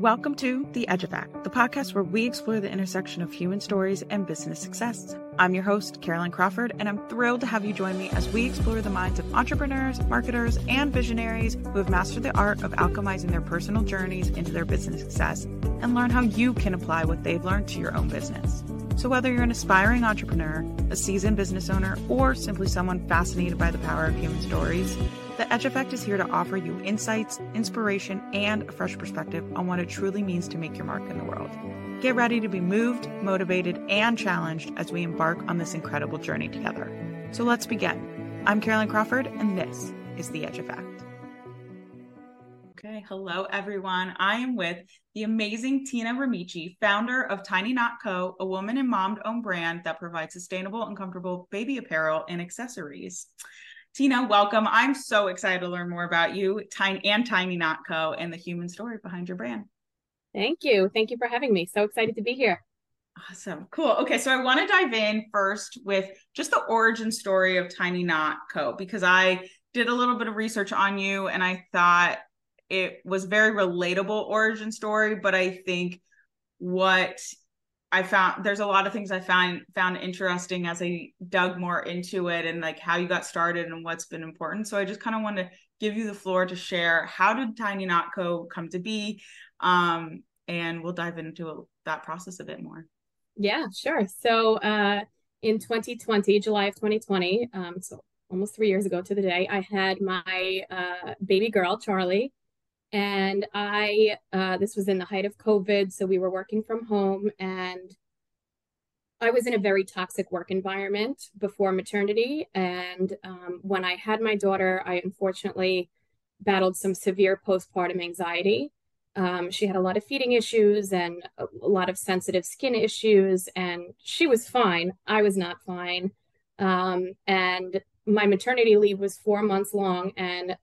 Welcome to The Edge of Effect, the podcast where we explore the intersection of human stories and business success. I'm your host, Caroline Crawford, and I'm thrilled to have you join me as we explore the minds of entrepreneurs, marketers, and visionaries who have mastered the art of alchemizing their personal journeys into their business success and learn how you can apply what they've learned to your own business. So, whether you're an aspiring entrepreneur, a seasoned business owner, or simply someone fascinated by the power of human stories, the Edge Effect is here to offer you insights, inspiration, and a fresh perspective on what it truly means to make your mark in the world. Get ready to be moved, motivated, and challenged as we embark on this incredible journey together. So let's begin. I'm Carolyn Crawford, and this is The Edge Effect. Okay, hello everyone. I am with the amazing Tina Ramaci, founder of Tiny Knot Co., a woman and mom owned brand that provides sustainable and comfortable baby apparel and accessories. Tina, welcome. I'm so excited to learn more about you, Tina and Tiny Knot Co. and the human story behind your brand. Thank you. Thank you for having me. So excited to be here. Awesome. Cool. Okay. So I want to dive in first with just the origin story of Tiny Knot Co. because I did a little bit of research on you and I thought it was very relatable origin story, but I think what I found there's a lot of things I found found interesting as I dug more into it and like how you got started and what's been important. So I just kind of want to give you the floor to share how did Tiny Knot Co come to be, um, and we'll dive into that process a bit more. Yeah, sure. So uh, in 2020, July of 2020, um, so almost three years ago to the day, I had my uh, baby girl Charlie and I, uh, this was in the height of COVID. So we were working from home and I was in a very toxic work environment before maternity. And um, when I had my daughter, I unfortunately battled some severe postpartum anxiety. Um, she had a lot of feeding issues and a, lot of sensitive skin issues, and she was fine. I was not fine. Um, and my maternity leave was four months long, and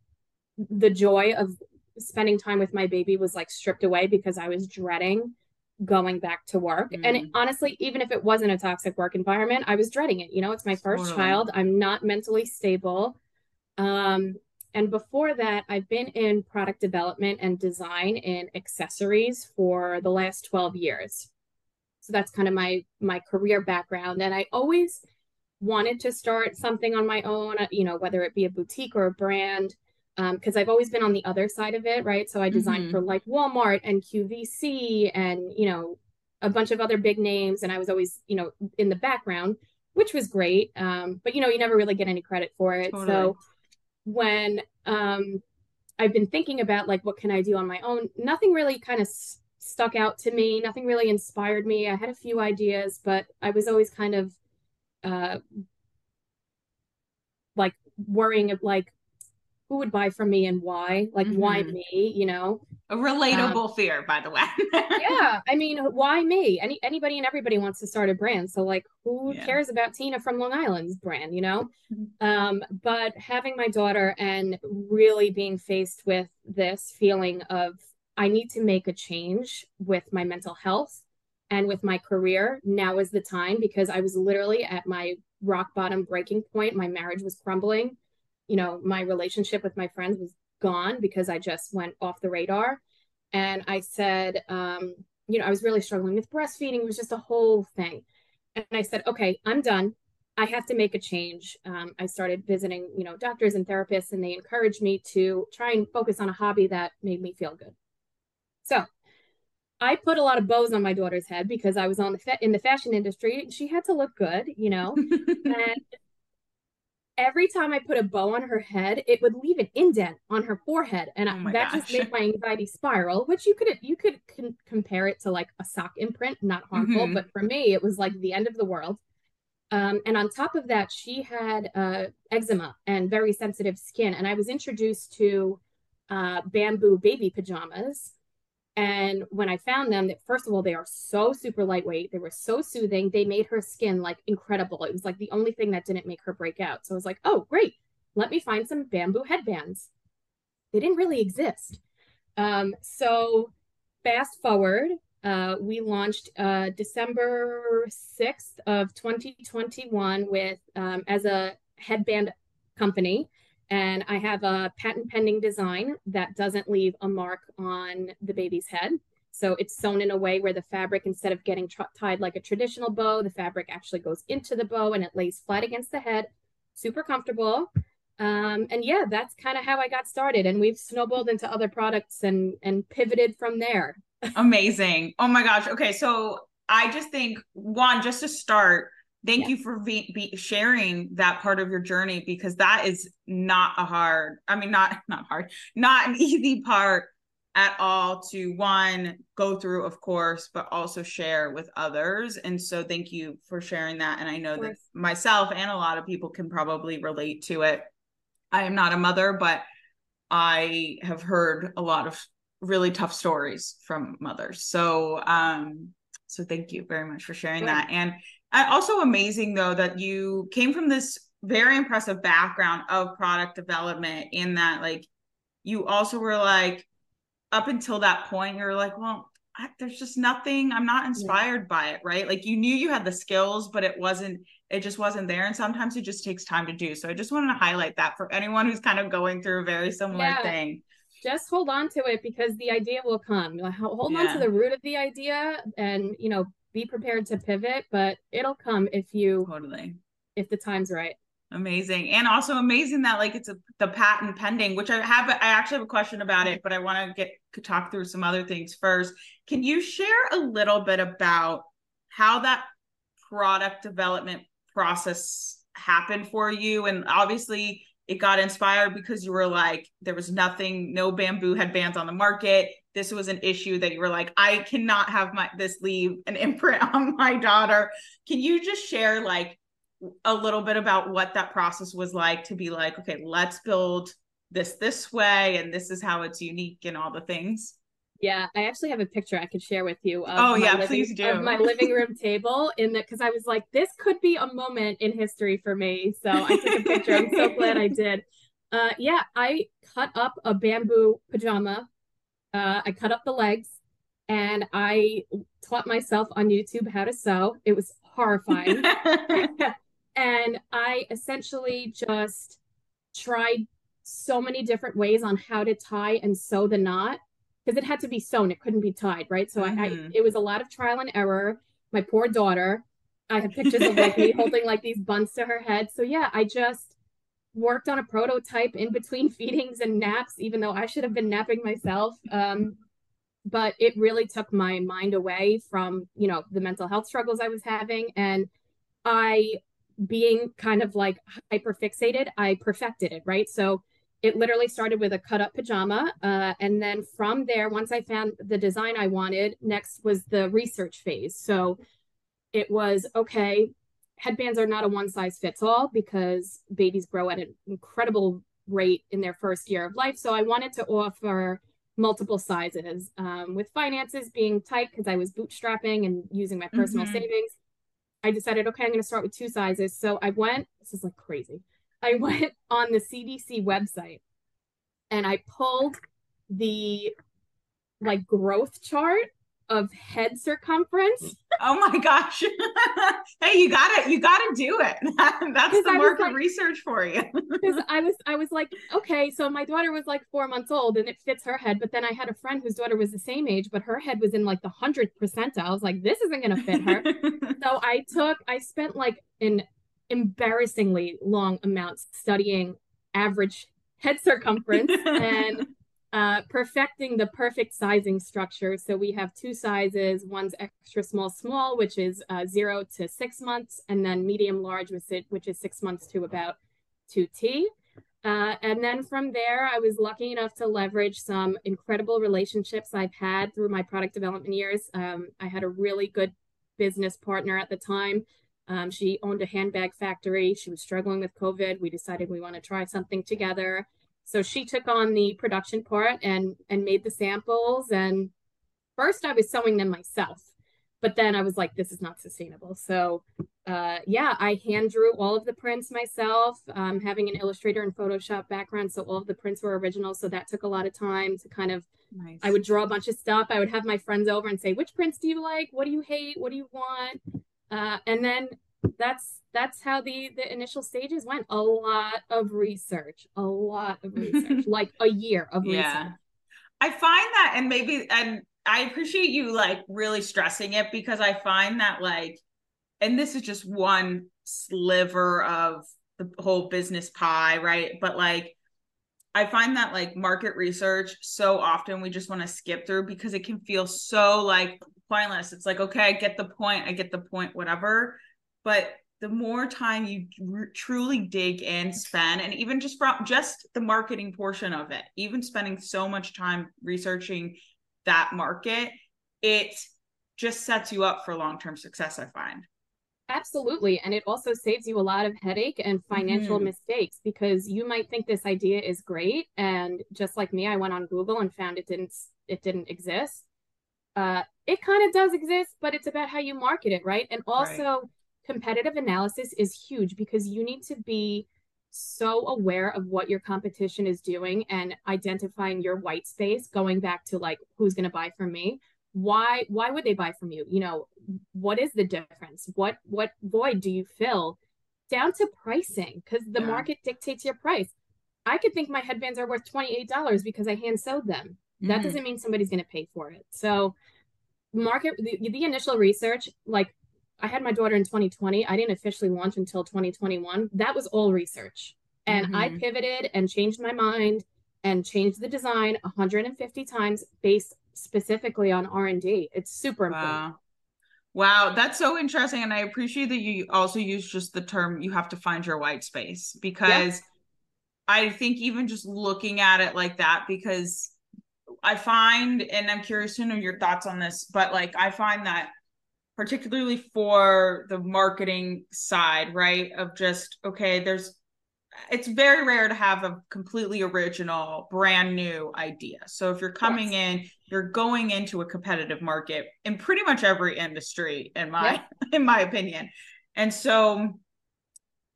the joy of spending time with my baby was like stripped away because I was dreading going back to work. Mm. And it, honestly, even if it wasn't a toxic work environment, I was dreading it. You know, it's my first totally. child. I'm not mentally stable. Um, and before that, I've been in product development and design in accessories for the last 12 years. So that's kind of my my career background. And I always wanted to start something on my own, you know, whether it be a boutique or a brand because um, I've always been on the other side of it, right? So I designed mm-hmm. for like Walmart and QVC and, you know, a bunch of other big names. And I was always, you know, in the background, which was great. Um, but, you know, you never really get any credit for it. Totally. So when um, I've been thinking about like, what can I do on my own? Nothing really kind of s- stuck out to me. Nothing really inspired me. I had a few ideas, but I was always kind of uh, like worrying of like, who would buy from me and why like mm-hmm. why me you know a relatable um, fear by the way yeah i mean why me any anybody and everybody wants to start a brand so like who yeah. cares about tina from long island's brand you know mm-hmm. um but having my daughter and really being faced with this feeling of i need to make a change with my mental health and with my career now is the time because i was literally at my rock bottom breaking point my marriage was crumbling you know, my relationship with my friends was gone because I just went off the radar. And I said, um, you know, I was really struggling with breastfeeding. It was just a whole thing. And I said, okay, I'm done. I have to make a change. Um, I started visiting, you know, doctors and therapists, and they encouraged me to try and focus on a hobby that made me feel good. So I put a lot of bows on my daughter's head because I was on the fa- in the fashion industry. She had to look good, you know, and every time I put a bow on her head, it would leave an indent on her forehead, and oh that gosh. just made my anxiety spiral. Which you could you could con- compare it to like a sock imprint, not harmful, mm-hmm. but for me, it was like the end of the world. Um, and on top of that, she had uh, eczema and very sensitive skin, and I was introduced to uh, bamboo baby pajamas and when I found them, that first of all, they are so super lightweight. They were so soothing. They made her skin like incredible. It was like the only thing that didn't make her break out. So I was like, oh, great. Let me find some bamboo headbands. They didn't really exist. Um, so fast forward, uh, we launched uh, December 6th of 2021 with um, as a headband company and I have a patent pending design that doesn't leave a mark on the baby's head. So it's sewn in a way where the fabric, instead of getting tied like a traditional bow, the fabric actually goes into the bow and it lays flat against the head. Super comfortable. Um, and yeah, that's kind of how I got started. And we've snowballed into other products and and pivoted from there. Amazing. Oh my gosh. Okay, so I just think one, just to start, thank yeah. you for be, be sharing that part of your journey because that is not a hard. I mean, not not hard, not an easy part at all to one go through of course but also share with others. And so thank you for sharing that. And i know that myself and a lot of people can probably relate to it. I am not a mother but i have heard a lot of really tough stories from mothers. So um so thank you very much for sharing that. And also amazing though that you came from this very impressive background of product development in that like you also were like up until that point you're like well I, there's just nothing. I'm not inspired by it right? Like you knew you had the skills but it wasn't it just wasn't there and sometimes it just takes time to do. So i just wanted to highlight that for anyone who's kind of going through a very similar yeah. thing. Just hold on to it because the idea will come. Hold yeah. on to the root of the idea and you know be prepared to pivot but it'll come if you totally if the time's right Amazing. And also amazing that like it's a, the patent pending, which I have I actually have a question about it, but I want to get to talk through some other things first. Can you share a little bit about how that product development process happened for you and obviously it got inspired because you were like there was nothing no bamboo headbands on the market this was an issue that you were like i cannot have my this leave an imprint on my daughter can you just share like a little bit about what that process was like to be like, okay, let's build this this way and this is how it's unique and all the things? Yeah, I actually have a picture I could share with you. oh yeah, living, please do. Of my living room table in that because I was like, this could be a moment in history for me. So I took a picture. I'm so glad I did. Uh, yeah, I cut up a bamboo pajama. Uh, I cut up the legs, and I taught myself on YouTube how to sew. It was horrifying. And I essentially just tried so many different ways on how to tie and sew the knot because it had to be sewn, it couldn't be tied, right? So mm-hmm. I, I, mm-hmm. it was a lot of trial and error. My poor daughter, I have pictures of like me holding like these buns to her head. So yeah, I just worked on a prototype in between feedings and naps, even though I should have been napping myself. Um, but it really took my mind away from you know the mental health struggles I was having, and I being kind of like hyper fixated, I perfected it, right? So it literally started with a cut up pajama. Uh, and then from there, once I found the design I wanted, next was the research phase. So it was okay, headbands are not a one size fits all because babies grow at an incredible rate in their first year of life. So I wanted to offer multiple sizes um, with finances being tight because I was bootstrapping and using my personal mm-hmm. savings. I decided, okay, I'm going to start with two sizes. So I went, this is like crazy. I went on the CDC website and I pulled the like growth chart of head circumference. Oh my gosh. hey, you got it. You got to do it. That's the market like, research for you. Because I was I was like, okay, so my daughter was like 4 months old and it fits her head, but then I had a friend whose daughter was the same age, but her head was in like the 100th percentile. I was like, this isn't going to fit her. so I took I spent like an embarrassingly long amount studying average head circumference and uh, perfecting the perfect sizing structure. So we have two sizes. One's extra small, small, which is uh, zero to six months, and then medium large, which is, six months to about 2T. Uh, and then from there, I was lucky enough to leverage some incredible relationships I've had through my product development years. Um, I had a really good business partner at the time. Um, she owned a handbag factory. She was struggling with COVID. We decided we want to try something together. So she took on the production part and and made the samples. And first I was sewing them myself, but then I was like, this is not sustainable. So uh, yeah, I hand drew all of the prints myself, um, having an Illustrator and Photoshop background. So all of the prints were original. So that took a lot of time to kind of, nice. I would draw a bunch of stuff. I would have my friends over and say, which prints do you like? What do you hate? What do you want? Uh, and then that's that's how the the initial stages went a lot of research a lot of research like a year of yeah. research i find that and maybe and I appreciate you like really stressing it because I find that like, and this is just one sliver of the whole business pie, right? But like, I find that like market research so often we just want to skip through because it can feel so like pointless. It's like, okay, I get the point, I get the point, whatever. But the more time you r- truly dig in spend and even just from just the marketing portion of it even spending so much time researching that market it just sets you up for long-term success i find. Absolutely. And it also saves you a lot of headache and financial mm-hmm. mistakes because you might think this idea is great and just like me i went on google and found it didn't it didn't exist. Uh it kind of does exist but it's about how you market it right? And also right competitive analysis is huge because you need to be so aware of what your competition is doing and identifying your white space going back to like who's going to buy from me. Why why would they buy from you? You know what is the difference? What what void do you fill? Down to pricing because the yeah. market dictates your price. I could think my headbands are worth $28 because i hand sewed them. Mm-hmm. that doesn't mean somebody's going to pay for it. So market the, the initial research like I had my daughter in 2020. I didn't officially launch until 2021. That was all research. And mm-hmm. I pivoted and changed my mind and changed the design 150 times based specifically on R&D. It's super wow. important. Wow, that's so interesting and I appreciate that you also use just the term you have to find your white space because I think even just looking at it like that because I find and I'm curious to know your thoughts on this but like I find that particularly for the marketing side, right? Of just, okay, there's, it's very rare to have a completely original, brand new idea. So if you're coming yes. in, you're going into a competitive market in pretty much every industry, in my, in my opinion. And so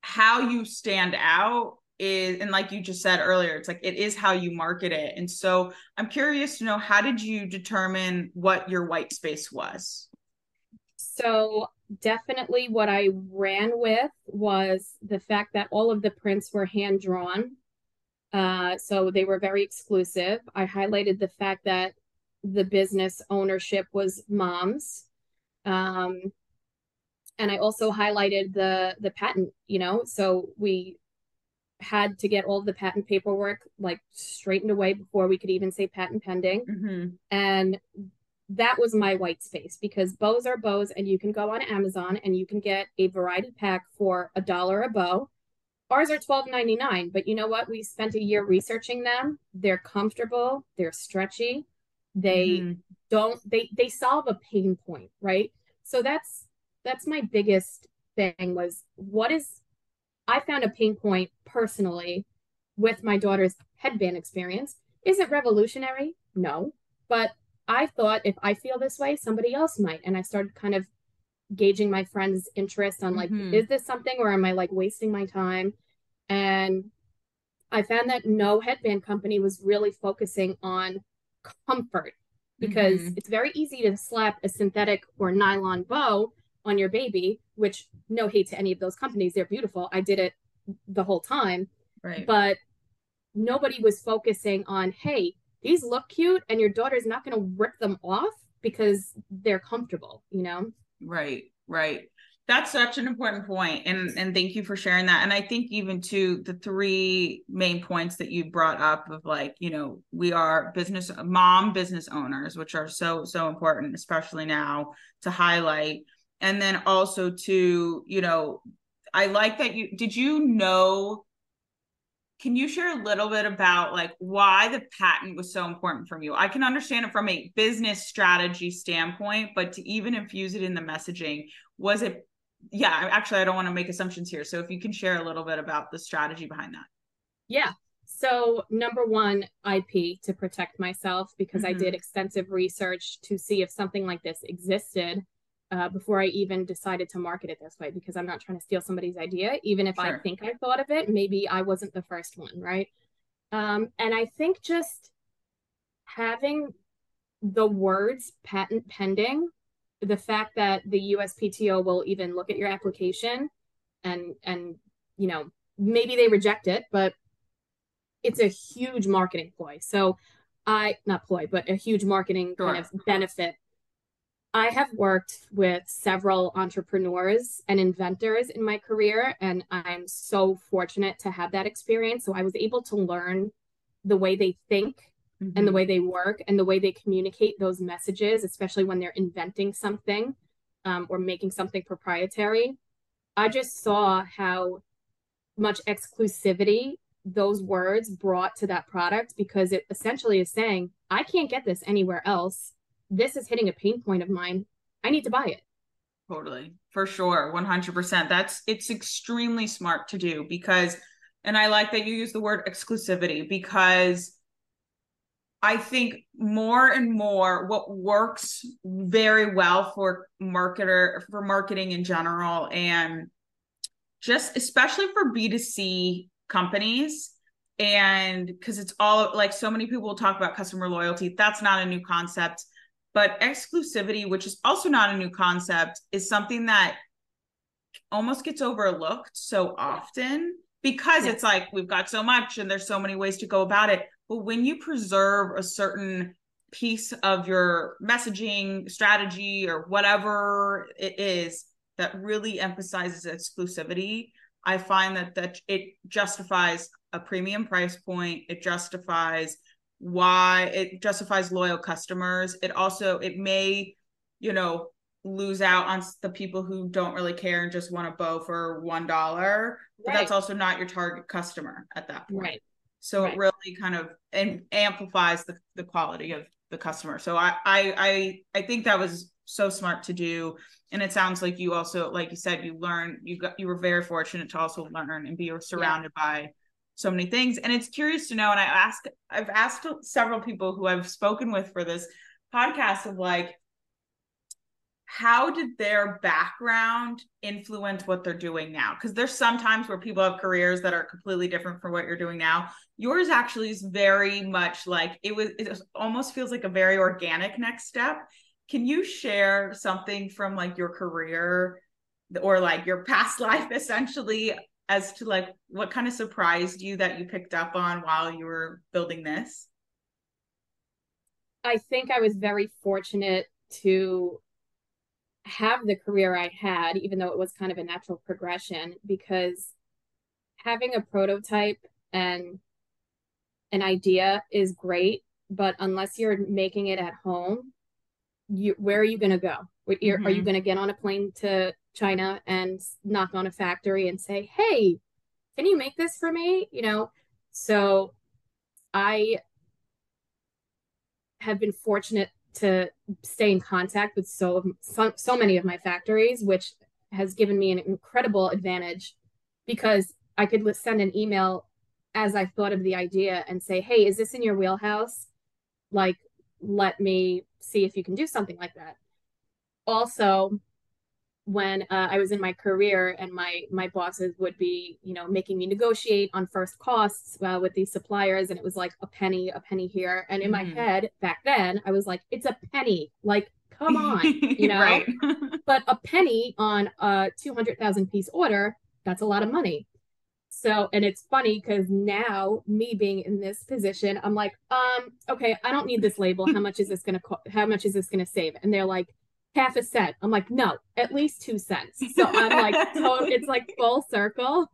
how you stand out is and like you just said earlier it's like it is how you market it and so i'm curious to know how did you determine what your white space was so definitely what I ran with was the fact that all of the prints were hand drawn. Uh, so they were very exclusive. I highlighted the fact that the business ownership was moms. Um, and I also highlighted the the patent, you know, so we had to get all the patent paperwork like straightened away before we could even say patent pending. Mm-hmm. And that was my white space because bows are bows and you can go on Amazon and you can get a variety pack for a dollar a bow. Ours are twelve ninety nine, but you know what? We spent a year researching them. They're comfortable, they're stretchy, they mm-hmm. don't they they solve a pain point, right? So that's that's my biggest thing was what is I found a pain point personally with my daughter's headband experience. Is it revolutionary? No. But I thought if I feel this way, somebody else might. And I started kind of gauging my friends' interest on like, mm-hmm. is this something or am I like wasting my time? And I found that no headband company was really focusing on comfort because mm-hmm. it's very easy to slap a synthetic or nylon bow on your baby, which no hate to any of those companies. They're beautiful. I did it the whole time. Right. But nobody was focusing on, hey, these look cute and your daughter's not going to rip them off because they're comfortable, you know? Right, right. That's such an important point and and thank you for sharing that. And I think even to the three main points that you brought up of like, you know, we are business mom business owners, which are so so important especially now to highlight. And then also to, you know, I like that you did you know can you share a little bit about like why the patent was so important from you? I can understand it from a business strategy standpoint but to even infuse it in the messaging was it yeah actually i don't want to make assumptions here so if you can share a little bit about the strategy behind that. Yeah. So number one ip to protect myself because mm-hmm. i did extensive research to see if something like this existed uh, before I even decided to market it this way because I'm not trying to steal somebody's idea. Even if sure. I think I thought of it, maybe I wasn't the first one, right? Um, and I think just having the words patent pending, the fact that the USPTO will even look at your application and and you know maybe they reject it, but it's a huge marketing ploy. So I not ploy, but a huge marketing sure. kind of benefit. I have worked with several entrepreneurs and inventors in my career, and I'm so fortunate to have that experience. So I was able to learn the way they think mm-hmm. and the mm-hmm. way they work and the way they communicate those messages, especially when they're inventing something um, or making something proprietary. I just saw how much exclusivity those words brought to that product because it essentially is saying, I can't get this anywhere else. This is hitting a pain point of mine. I need to buy it. Totally. For sure. 100%. That's it's extremely smart to do because and I like that you use the word exclusivity because I think more and more what works very well for marketer for marketing in general and just especially for B2C companies and because it's all like so many people talk about customer loyalty that's not a new concept but exclusivity which is also not a new concept is something that almost gets overlooked so often because yeah. it's like we've got so much and there's so many ways to go about it but when you preserve a certain piece of your messaging strategy or whatever it is that really emphasizes exclusivity i find that that it justifies a premium price point it justifies why it justifies loyal customers. It also it may you know lose out on the people who don't really care and just want a bow for one dollar but that's also not your target customer at that point. Right. So right. it really kind of and amplifies the, the quality of the customer. So I, I i i think that was so smart to do and it sounds like you also like you said you learned you got you were very fortunate to also learn and be surrounded yeah. by so many things. And it's curious to know and i ask i've asked several people who i've spoken with for this podcast of like how did their background influence what they're doing now? Because there's sometimes where people have careers that are completely different from what you're doing now. Yours actually is very much like it was it almost feels like a very organic next step. Can you share something from like your career or like your past life essentially as to like what kind of surprised you that you picked up on while you were building this i think i was very fortunate to have the career i had even though it was kind of a natural progression because having a prototype and an idea is great but unless you're making it at home you where are you going to go mm-hmm. are you mm-hmm. going to get on a plane to china and knock on a factory and say hey can you make this for me? You know? So i have been fortunate to stay in contact with so so, so many of my factories which has given me an incredible advantage because i could send an email as i thought of the idea and say hey is this in your wheelhouse? Like let me see if you can do something like that. Also, when uh, I was in my career and my my bosses would be, you know, making me negotiate on first costs uh, with these suppliers, and it was like a penny, a penny here. And in mm-hmm. my head back then, I was like, it's a penny. Like, come on, you know. but a penny on a two hundred thousand piece order, that's a lot of money. So, and it's funny because now me being in this position, I'm like, um, okay, I don't need this label. How much is this gonna co- how much is this gonna save? And they're like, half a cent. I'm like, no, at least two cents. So I'm like, total, it's like full circle.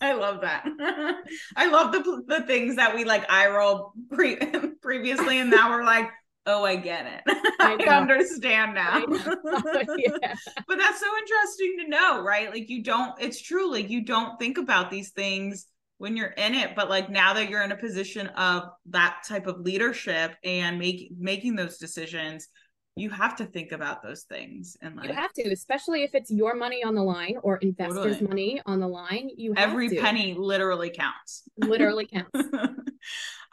I love that. I love the the things that we like eye roll pre- previously, and now we're like, oh, I get it. I, I understand now. I oh, yeah. But that's so interesting to know, right? Like you don't, it's true, like you don't think about these things when you're in it, but like now that you're in a position of that type of leadership and make, making those decisions, you have to think about those things and like you have to especially if it's your money on the line or investors totally. money on the line you every to. penny literally counts. Literally counts.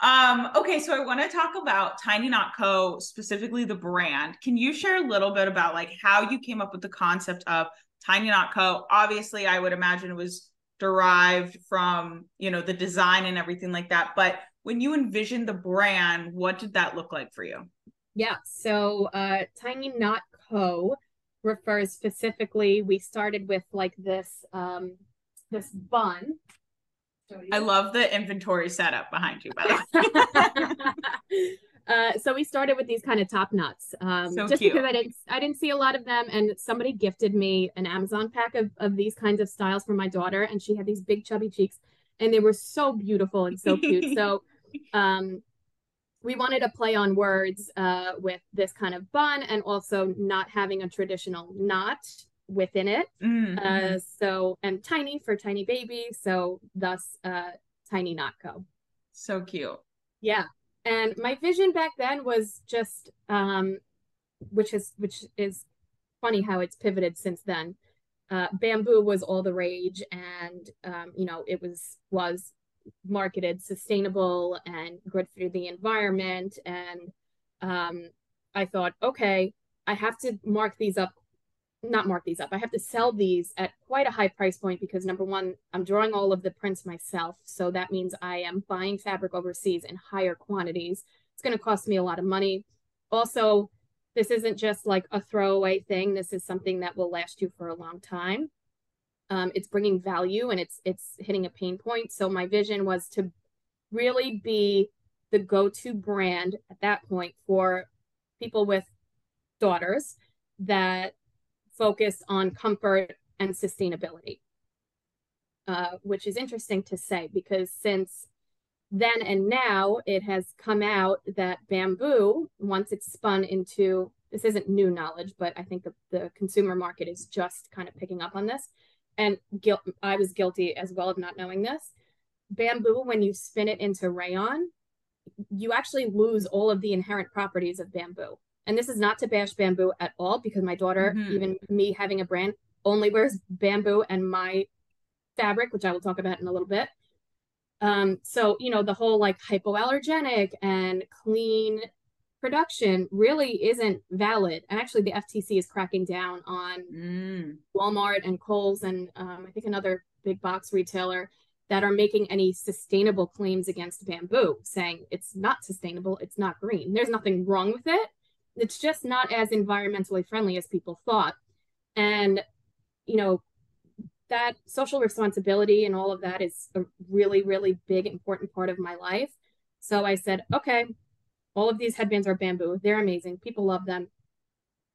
Um okay so i want to talk about tiny knot co specifically the brand. Can you share a little bit about like how you came up with the concept of tiny knot co? Obviously i would imagine it was derived from you know the design and everything like that but when you envisioned the brand what did that look like for you yeah. So uh, Tiny Knot Co. refers specifically. We started with like this um, this bun, I love the inventory setup behind you, by the way. uh, so we started with these kind of top knots, um, so just cute. because I didn't I didn't see a lot of them, and somebody gifted me an Amazon pack of of these kinds of styles for my daughter, and she had these big chubby cheeks, and they were so beautiful and so cute. so, um, we wanted to play on words uh, with this kind of bun, and also not having a traditional knot within it. Mm-hmm. Uh, so and tiny for tiny baby. So thus uh, Tiny Knot Co. So cute. Yeah. And my vision back then was just um, which is which is funny how it's pivoted since then. Uh, bamboo was all the rage and um, you know it was was marketed sustainable and good for the environment and um, i thought okay i have to mark these up not mark these up. I have to sell these at quite a high price point because number one, I'm drawing all of the prints myself. So that means I am buying fabric overseas in higher quantities. It's going to cost me a lot of money. Also, this isn't just like a throwaway thing. This is something that will last you for a long time. Um, it's bringing value and it's it's hitting a pain point. So my vision was to really be the go-to brand at that point for people with daughters that focused on comfort and sustainability, uh, which is interesting to say because since then and now it has come out that bamboo, once it's spun into this isn't new knowledge, but I think the, the consumer market is just kind of picking up on this. And guilt, I was guilty as well of not knowing this. Bamboo, when you spin it into rayon, you actually lose all of the inherent properties of bamboo. And this is not to bash bamboo at all because my daughter, mm-hmm. even me having a brand, only wears bamboo and my fabric, which I will talk about in a little bit. Um, so, you know, the whole like hypoallergenic and clean production really isn't valid. And actually, the FTC is cracking down on mm. Walmart and Kohl's and um, I think another big box retailer that are making any sustainable claims against bamboo, saying it's not sustainable, it's not green. There's nothing wrong with it it's just not as environmentally friendly as people thought. And, you know, that social responsibility and all of that is a really, really big, important part of my life. So I said, okay, all of these headbands are bamboo. They're amazing. People love them.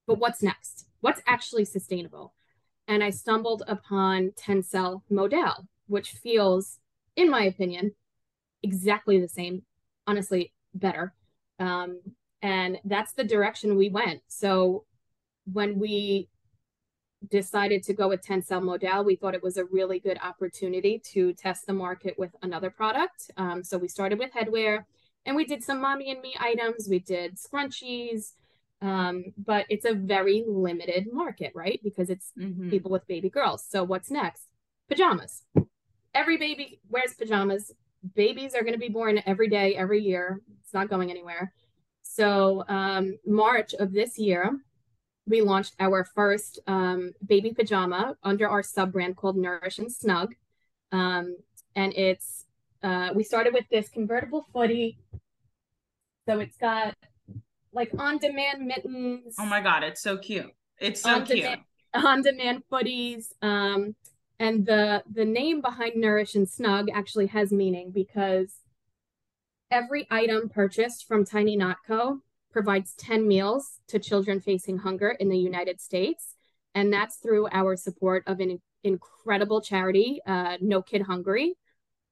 But what's next? What's actually sustainable? And I stumbled upon Tencel Modal, which feels, in my opinion, exactly the same, honestly, better. Um, and that's the direction we went so when we decided to go with Tencel Modal, we thought it was a really good opportunity to test the market with another product. Um, so we started with headwear and we did some mommy and me items. We did scrunchies, um, but it's a very limited market, right? Because it's mm-hmm. people with baby girls. So what's next? Pajamas. Every baby wears pajamas. Babies are going to be born every day, every year. It's not going anywhere. So um, March of this year, we launched our first um, baby pajama under our sub brand called Nourish and Snug. Um, and it's, uh, we started with this convertible footy. So it's got like on demand mittens. Oh my God, it's so cute. It's so on cute. On demand footies. Um, and the the name behind Nourish and Snug actually has meaning because Every item purchased from Tiny Knot Co. provides 10 meals to children facing hunger in the United States. And that's through our support of an incredible charity, uh, No Kid Hungry.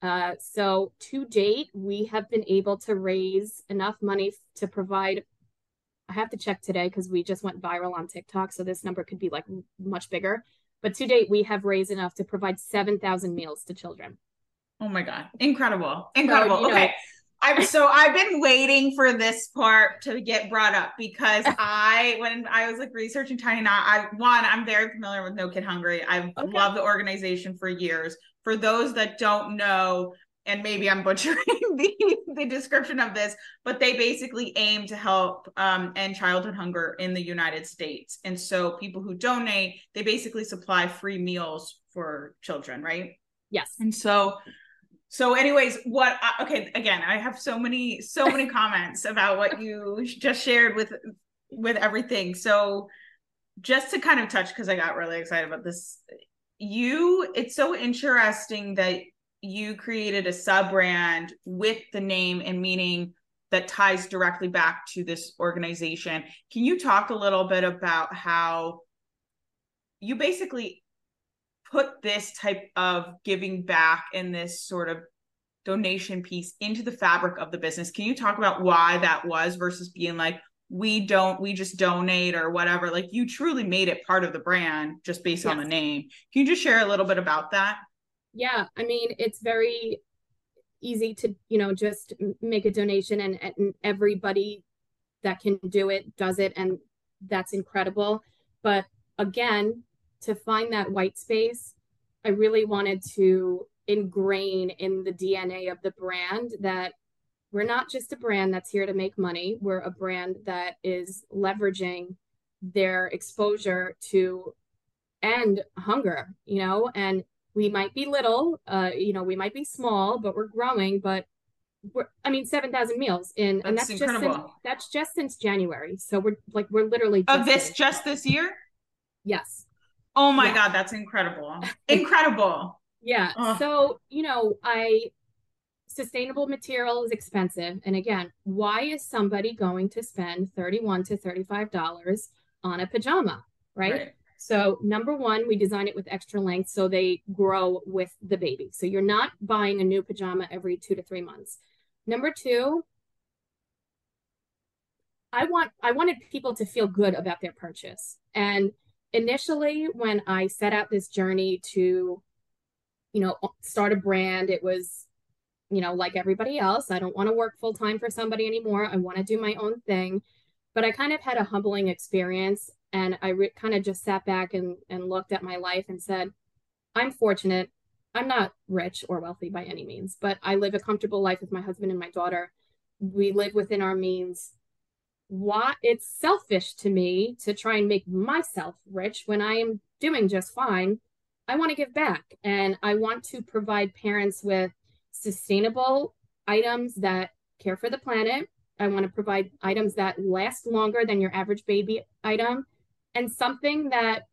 Uh, so to date, we have been able to raise enough money to provide. I have to check today because we just went viral on TikTok. So this number could be like much bigger. But to date, we have raised enough to provide 7,000 meals to children. Oh my God. Incredible. Incredible. So, okay. Know, I'm so I've been waiting for this part to get brought up because I when I was like researching Tiny Knot, I one, I'm very familiar with No Kid Hungry. I've okay. loved the organization for years. For those that don't know, and maybe I'm butchering the, the description of this, but they basically aim to help um, end childhood hunger in the United States. And so people who donate, they basically supply free meals for children, right? Yes. And so so, anyways, what? I, okay, again, I have so many, so many comments about what you just shared with with everything. So, just to kind of touch, because I got really excited about this, you. It's so interesting that you created a sub brand with the name and meaning that ties directly back to this organization. Can you talk a little bit about how you basically put this type of giving back and this sort of donation piece into the fabric of the business? Can you talk about why that was versus being like, we don't we just donate or whatever like you truly made it part of the brand just based yes. on the name can you just share a little bit about that yeah i mean it's very easy to you know just make a donation and, and everybody that can do it does it and that's incredible but again to find that white space i really wanted to ingrain in the dna of the brand that we're not just a brand that's here to make money. We're a brand that is leveraging their exposure to end hunger, you know, and we might be little, uh, you know, we might be small, but we're growing, but we're, I mean, 7,000 meals in, that's and that's incredible. just, since, that's just since January. So we're like, we're literally of this, just this year. Yes. Oh my yeah. God. That's incredible. incredible. Yeah. Ugh. So, you know, I, sustainable material is expensive. And again, why is somebody going to spend 31 to $35 on a pajama, right? right? So, number one, we design it with extra length so they grow with the baby. So, you're not buying a new pajama every two to three months. Number two, I want I wanted people to feel good about their purchase. And initially when I set out this journey to you know start a brand, it was you know, like everybody else, I don't want to work full time for somebody anymore. I want to do my own thing. But I kind of had a humbling experience and I re- kind of just sat back and, and looked at my life and said, I'm fortunate. I'm not rich or wealthy by any means, but I live a comfortable life with my husband and my daughter. We live within our means. Why it's selfish to me to try and make myself rich when I am doing just fine. I want to give back and I want to provide parents with sustainable items that care for the planet. I want to provide items that last longer than your average baby item and something that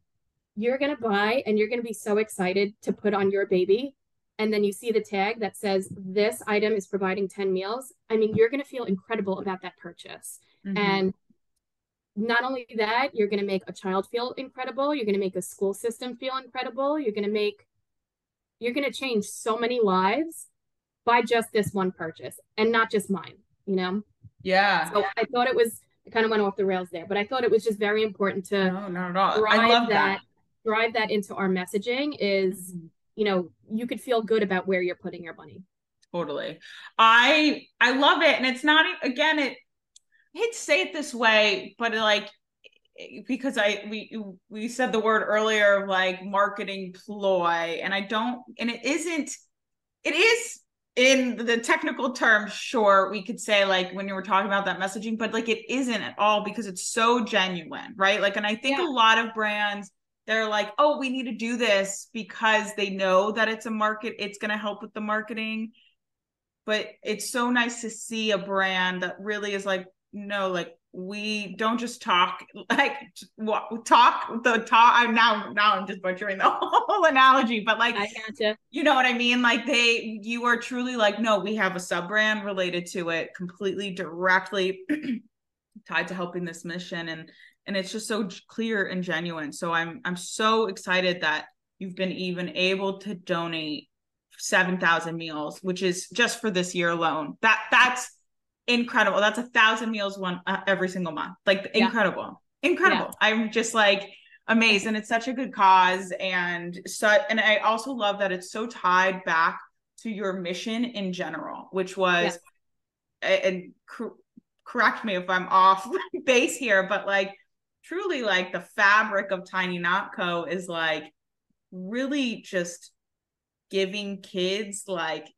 you're going to buy and you're going to be so excited to put on your baby. And then you see the tag that says this item is providing 10 meals. I mean, you're going to feel incredible about that purchase. Mm-hmm. And not only that, you're going to make a child feel incredible. You're going to make a school system feel incredible. You're going to make, you're going to change so many lives by just this one purchase and not just mine, you know? Yeah. So I thought it was, I kind of went off the rails there, but I thought it was just very important to no, not at all. I love that, that. Drive that into our messaging is, mm-hmm. you know, you could feel good about where you're putting your money. Totally. I I love it. And it's not again, it hate to say it this way, but like eh, because I we we said the word earlier of like marketing ploy, and I don't and it isn't it is in the technical terms, sure, we could say like when you were talking about that messaging, but like it isn't at all because it's so genuine, right? Like, and I think yeah. a lot of brands, they're like, oh, we need to do this because they know that it's a market, it's going to help with the marketing. But it's so nice to see a brand that really is like, no, like we don't just talk like what talk the talk i'm now now i'm just butchering the whole analogy but like I gotcha. you know what i mean? Like they you are truly like no we have a sub brand related to it completely directly tied to helping this mission and and it's just so clear and genuine. So i'm i'm so excited that you've been even able to donate 7000 meals which is just for this year alone. That that's incredible. That's a thousand meals one uh, every single month. Like yeah. incredible, incredible. Yeah. I'm just like amazed, and it's such a good cause. And so, and I also love that it's so tied back to your mission in general, which was, yeah. and correct me if I'm off base here, but like truly, like the fabric of Tiny Knot Co. is like really just giving kids like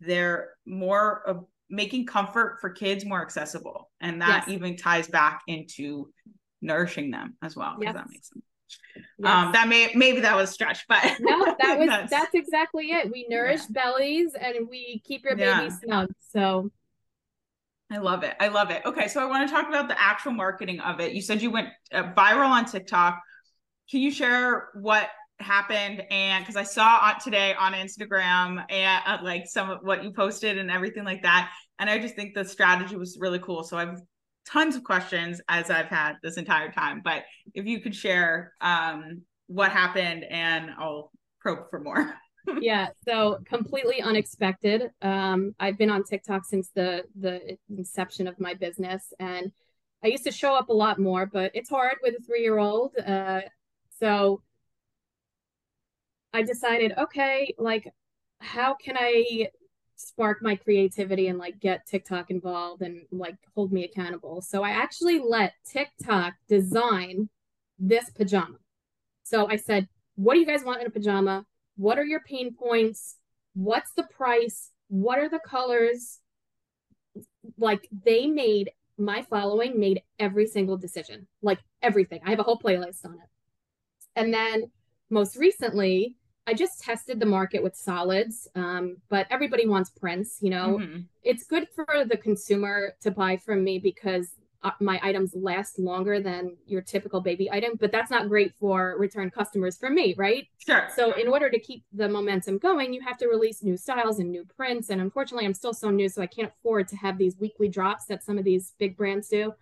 they're more of making comfort for kids more accessible and that yes. even ties back into nourishing them as well yes. that makes sense yes. um that may maybe that was stretch but no that was that's, that's exactly it we nourish yeah. bellies and we keep your baby yeah. snug so I love it. I love it. Okay, so I want to talk about the actual marketing of it. You said you went uh, viral on TikTok. Can you share what happened and because I saw today on Instagram and uh, like some of what you posted and everything like that. And I just think the strategy was really cool. So I've tons of questions as I've had this entire time. But if you could share um, what happened and I'll probe for more. yeah, so completely unexpected. Um, I've been on TikTok since the the inception of my business, and I used to show up a lot more, but it's hard with a three year old. Uh, so I decided, okay, like, how can I spark my creativity and like get TikTok involved and like hold me accountable? So I actually let TikTok design this pajama. So I said, what do you guys want in a pajama? What are your pain points? What's the price? What are the colors? Like they made my following made every single decision, like everything. I have a whole playlist on it. And then most recently, I just tested the market with solids, um, but everybody wants prints. You know, mm-hmm. it's good for the consumer to buy from me because uh, my items last longer than your typical baby item, but that's not great for return customers for me, right? Sure. So, in order to keep the momentum going, you have to release new styles and new prints. And unfortunately, I'm still so new, so I can't afford to have these weekly drops that some of these big brands do.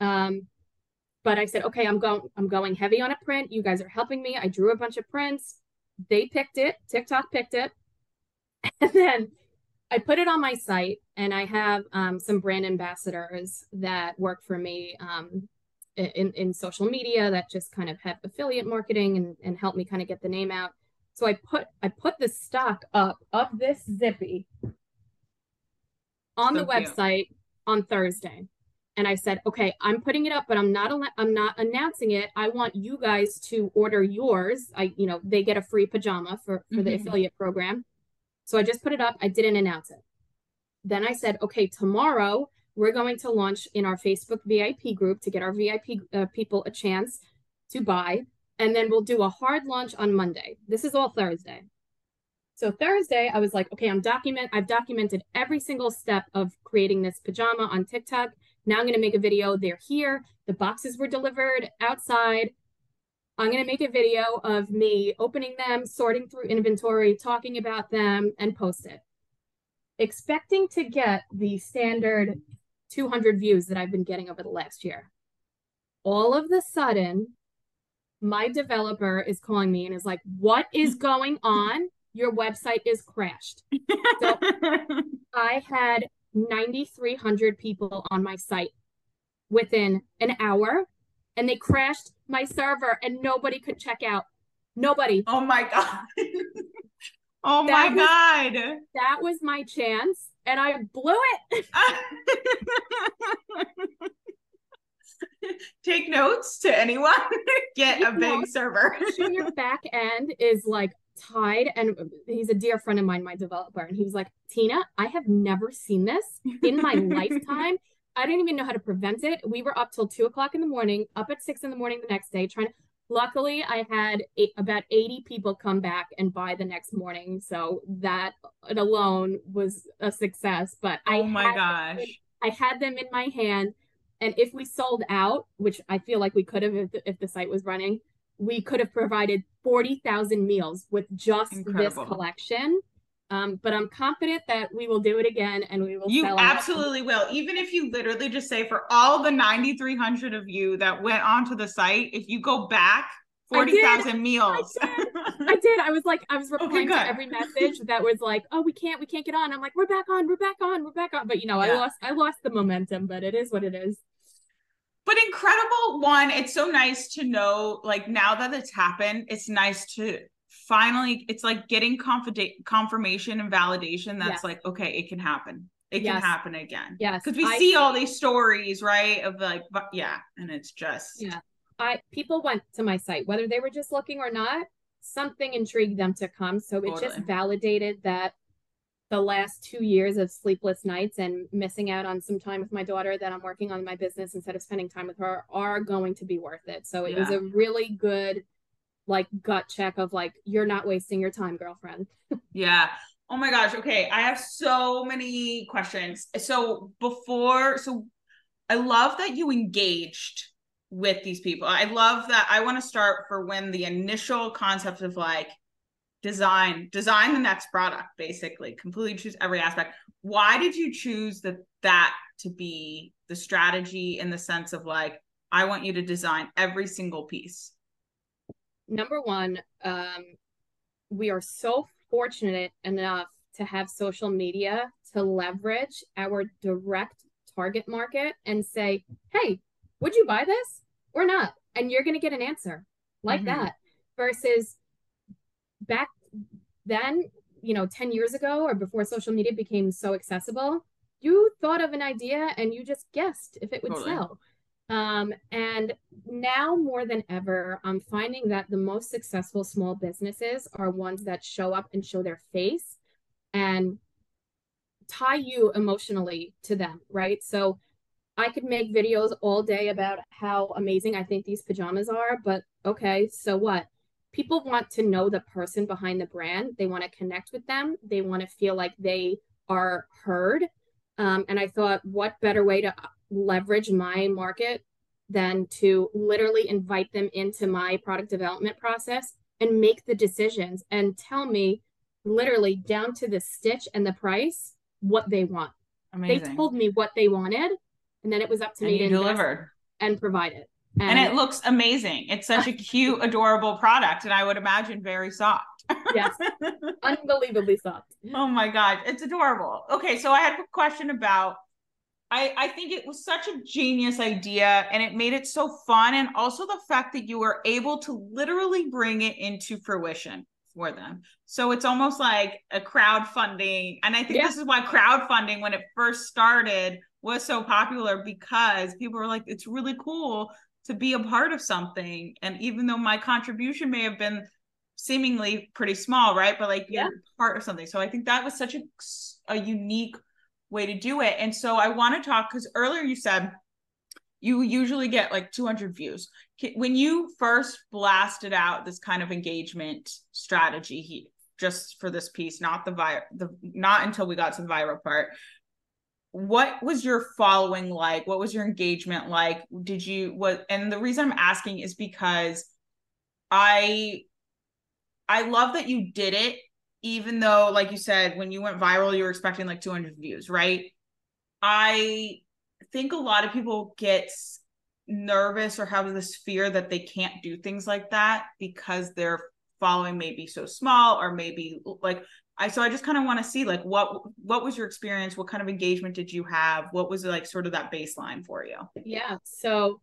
Um, but I said, okay, I'm going, I'm going heavy on a print. You guys are helping me. I drew a bunch of prints they picked it, TikTok picked it. And then I put it on my site and I have um, some brand ambassadors that work for me um, in, in social media that just kind of have affiliate marketing and, and help me kind of get the name out. So I put I put the stock up of this zippy on so the website on Thursday and I said, okay, I'm putting it up, but I'm not I'm not announcing it. I want you guys to order yours. I, you know, they get a free pajama for for mm-hmm. the affiliate program. So I just put it up. I didn't announce it. Then I said, okay, tomorrow we're going to launch in our Facebook VIP group to get our VIP uh, people a chance to buy, and then we'll do a hard launch on Monday. This is all Thursday. So Thursday, I was like, okay, I'm document. I've documented every single step of creating this pajama on TikTok now I'm going to make a video. They're here. The boxes were delivered outside. I'm going to make a video of me opening them, sorting through inventory, talking about them, and post it. Expecting to get the standard 200 views that I've been getting over the last year. All of the sudden, my developer is calling me and is like, What is going on? Your website is crashed. So I had 9,300 people on my site within an hour and they crashed my server and nobody could check out. Nobody. Oh my God. oh that my was, God. That was my chance and I blew it. Take notes to anyone. Get Take a big notes. server. your back end is like tied and uh, he's a dear friend of mine my developer and he was like tina i have never seen this in my lifetime. I didn't even know how to prevent it. We were up till two o'clock in the morning up at six in the morning the next day trying to luckily i had eight, about 80 people come back and buy the next morning so that alone was a success but oh I my gosh them, i had them in my hand and if we sold out which i feel like we could have if the, if the site was running we could have provided 40,000 meals with just Incredible. this collection. Um, but I'm confident that we will do it again and we will. You absolutely out. will. Even if you literally just say for all the 9,300 of you that went onto the site, if you go back 40,000 meals. I did. I did. I was like, I was replying okay, to every message that was like, oh, we can't, we can't get on. I'm like, we're back on, we're back on, we're back on. But you know, yeah. I lost, I lost the momentum, but it is what it is but incredible one it's so nice to know like now that it's happened it's nice to finally it's like getting confident confirmation and validation that's like okay it can happen. It yes. can happen again. Yes. Because we I see all these stories right of like yeah and it's just yeah. I people went to my site whether they were just looking or not something intrigued them to come. So it totally. just validated that the last two years of sleepless nights and missing out on some time with my daughter that I'm working on my business instead of spending time with her are going to be worth it. So it yeah. was a really good like gut check of like you're not wasting your time, girlfriend. yeah. Oh my gosh. Okay. I have so many questions. So before so I love that you engaged with these people. I love that. I want to start for when the initial concept of like design, design the next product, basically, completely choose every aspect. Why did you choose that that to be the strategy in the sense of like, I want you to design every single piece? Number one, um, we are so fortunate enough to have social media to leverage our direct target market and say, hey, would you buy this or not? And you're going to get an answer like mm-hmm. that versus back then, you know, 10 years ago or before social media became so accessible, you thought of an idea and you just guessed if it would totally. sell. Um, and now more than ever, I'm finding that the most successful small businesses are ones that show up and show their face and tie you emotionally to them, right? So I could make videos all day about how amazing I think these pajamas are, but okay, so what? People want to know the person behind the brand. They want to connect with them. They want to feel like they are heard. Um, and I thought, what better way to leverage my market than to literally invite them into my product development process and make the decisions and tell me literally down to the stitch and the price what they want. Amazing. They told me what they wanted, and then it was up to and me to deliver and provide it. And, and, it looks amazing. It's such a cute, adorable product, and I would imagine very soft. yes, unbelievably soft. Oh my god, it's adorable. Okay, so I had a question about. I, I think it was such a genius idea and it made it so fun. And also the fact that you were able to literally bring it into fruition for them. So it's almost like a crowdfunding. And I think yeah. this is why crowdfunding, when it first started, was so popular because people were like, it's really cool to be a part of something. And even though my contribution may have been seemingly pretty small, right? But like yeah. you're part of something. So I think that was such a, a unique way to do it. And so I want to talk because earlier you said you usually get like 200 views. When you first blasted out this kind of engagement strategy, just for this piece, not the viral, the not until we got to the viral part. What was your following like? What was your engagement like? Did you what? And the reason I'm asking is because I I love that you did it, even though, like you said, when you went viral, you were expecting like 200 views, right? I think a lot of people get nervous or have this fear that they can't do things like that because their following may be so small or maybe like I so I just kind of want to see like what what was your experience? What kind of engagement did you have? What was like sort of that baseline for you? Yeah so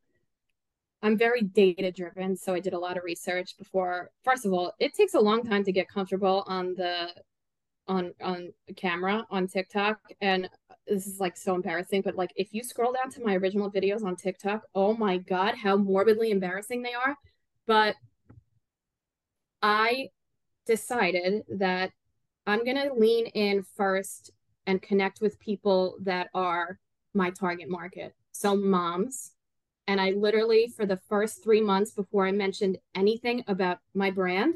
I'm very data driven so I did a lot of research before. First of all it takes a long time to get comfortable on the on on camera on TikTok and this is like so embarrassing, but like if you scroll down to my original videos on TikTok, oh my God, how morbidly embarrassing they are. But I decided that I'm going to lean in first and connect with people that are my target market. So, moms. And I literally, for the first three months before I mentioned anything about my brand,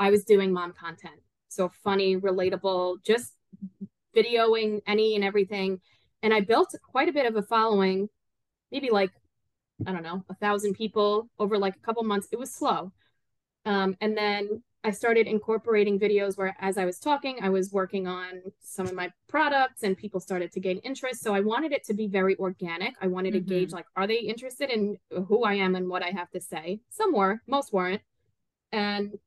I was doing mom content. So, funny, relatable, just videoing any and everything. And I built quite a bit of a following, maybe like, I don't know, a thousand people over like a couple months. It was slow. Um, and then I started incorporating videos where, as I was talking, I was working on some of my products and people started to gain interest. So I wanted it to be very organic. I wanted mm-hmm. to gauge, like, are they interested in who I am and what I have to say? Some were, most weren't. And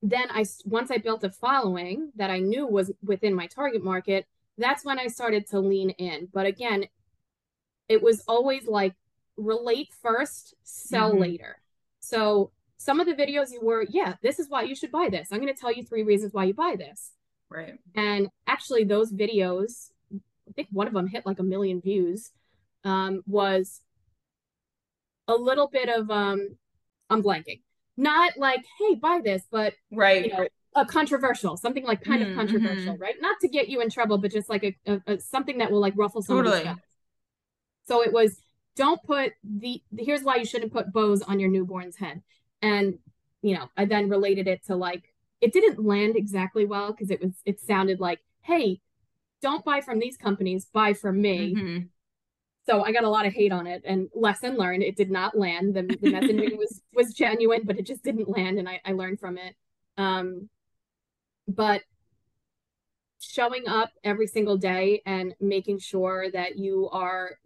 then I once I built a following that I knew was within my target market, that's when I started to lean in. But again, it was always like relate first, sell mm-hmm. later. So some of the videos you were, yeah, this is why you should buy this. I'm going to tell you three reasons why you buy this. Right. And actually, those videos, I think one of them hit like a million views, um, was a little bit of um, I'm blanking not like hey buy this but right you know a controversial something like kind mm, of controversial mm-hmm. right not to get you in trouble but just like a, a, a something that will like ruffle somebody's totally. so it was don't put the here's why you shouldn't put bows on your newborn's head and you know i then related it to like it didn't land exactly well because it was it sounded like hey don't buy from these companies buy from me mm-hmm. so I got a lot of hate on it and lesson learned. It did not land. The, the messaging was was genuine, but it just didn't land, and I, I learned from it. Um, but showing up every single day and making sure that you are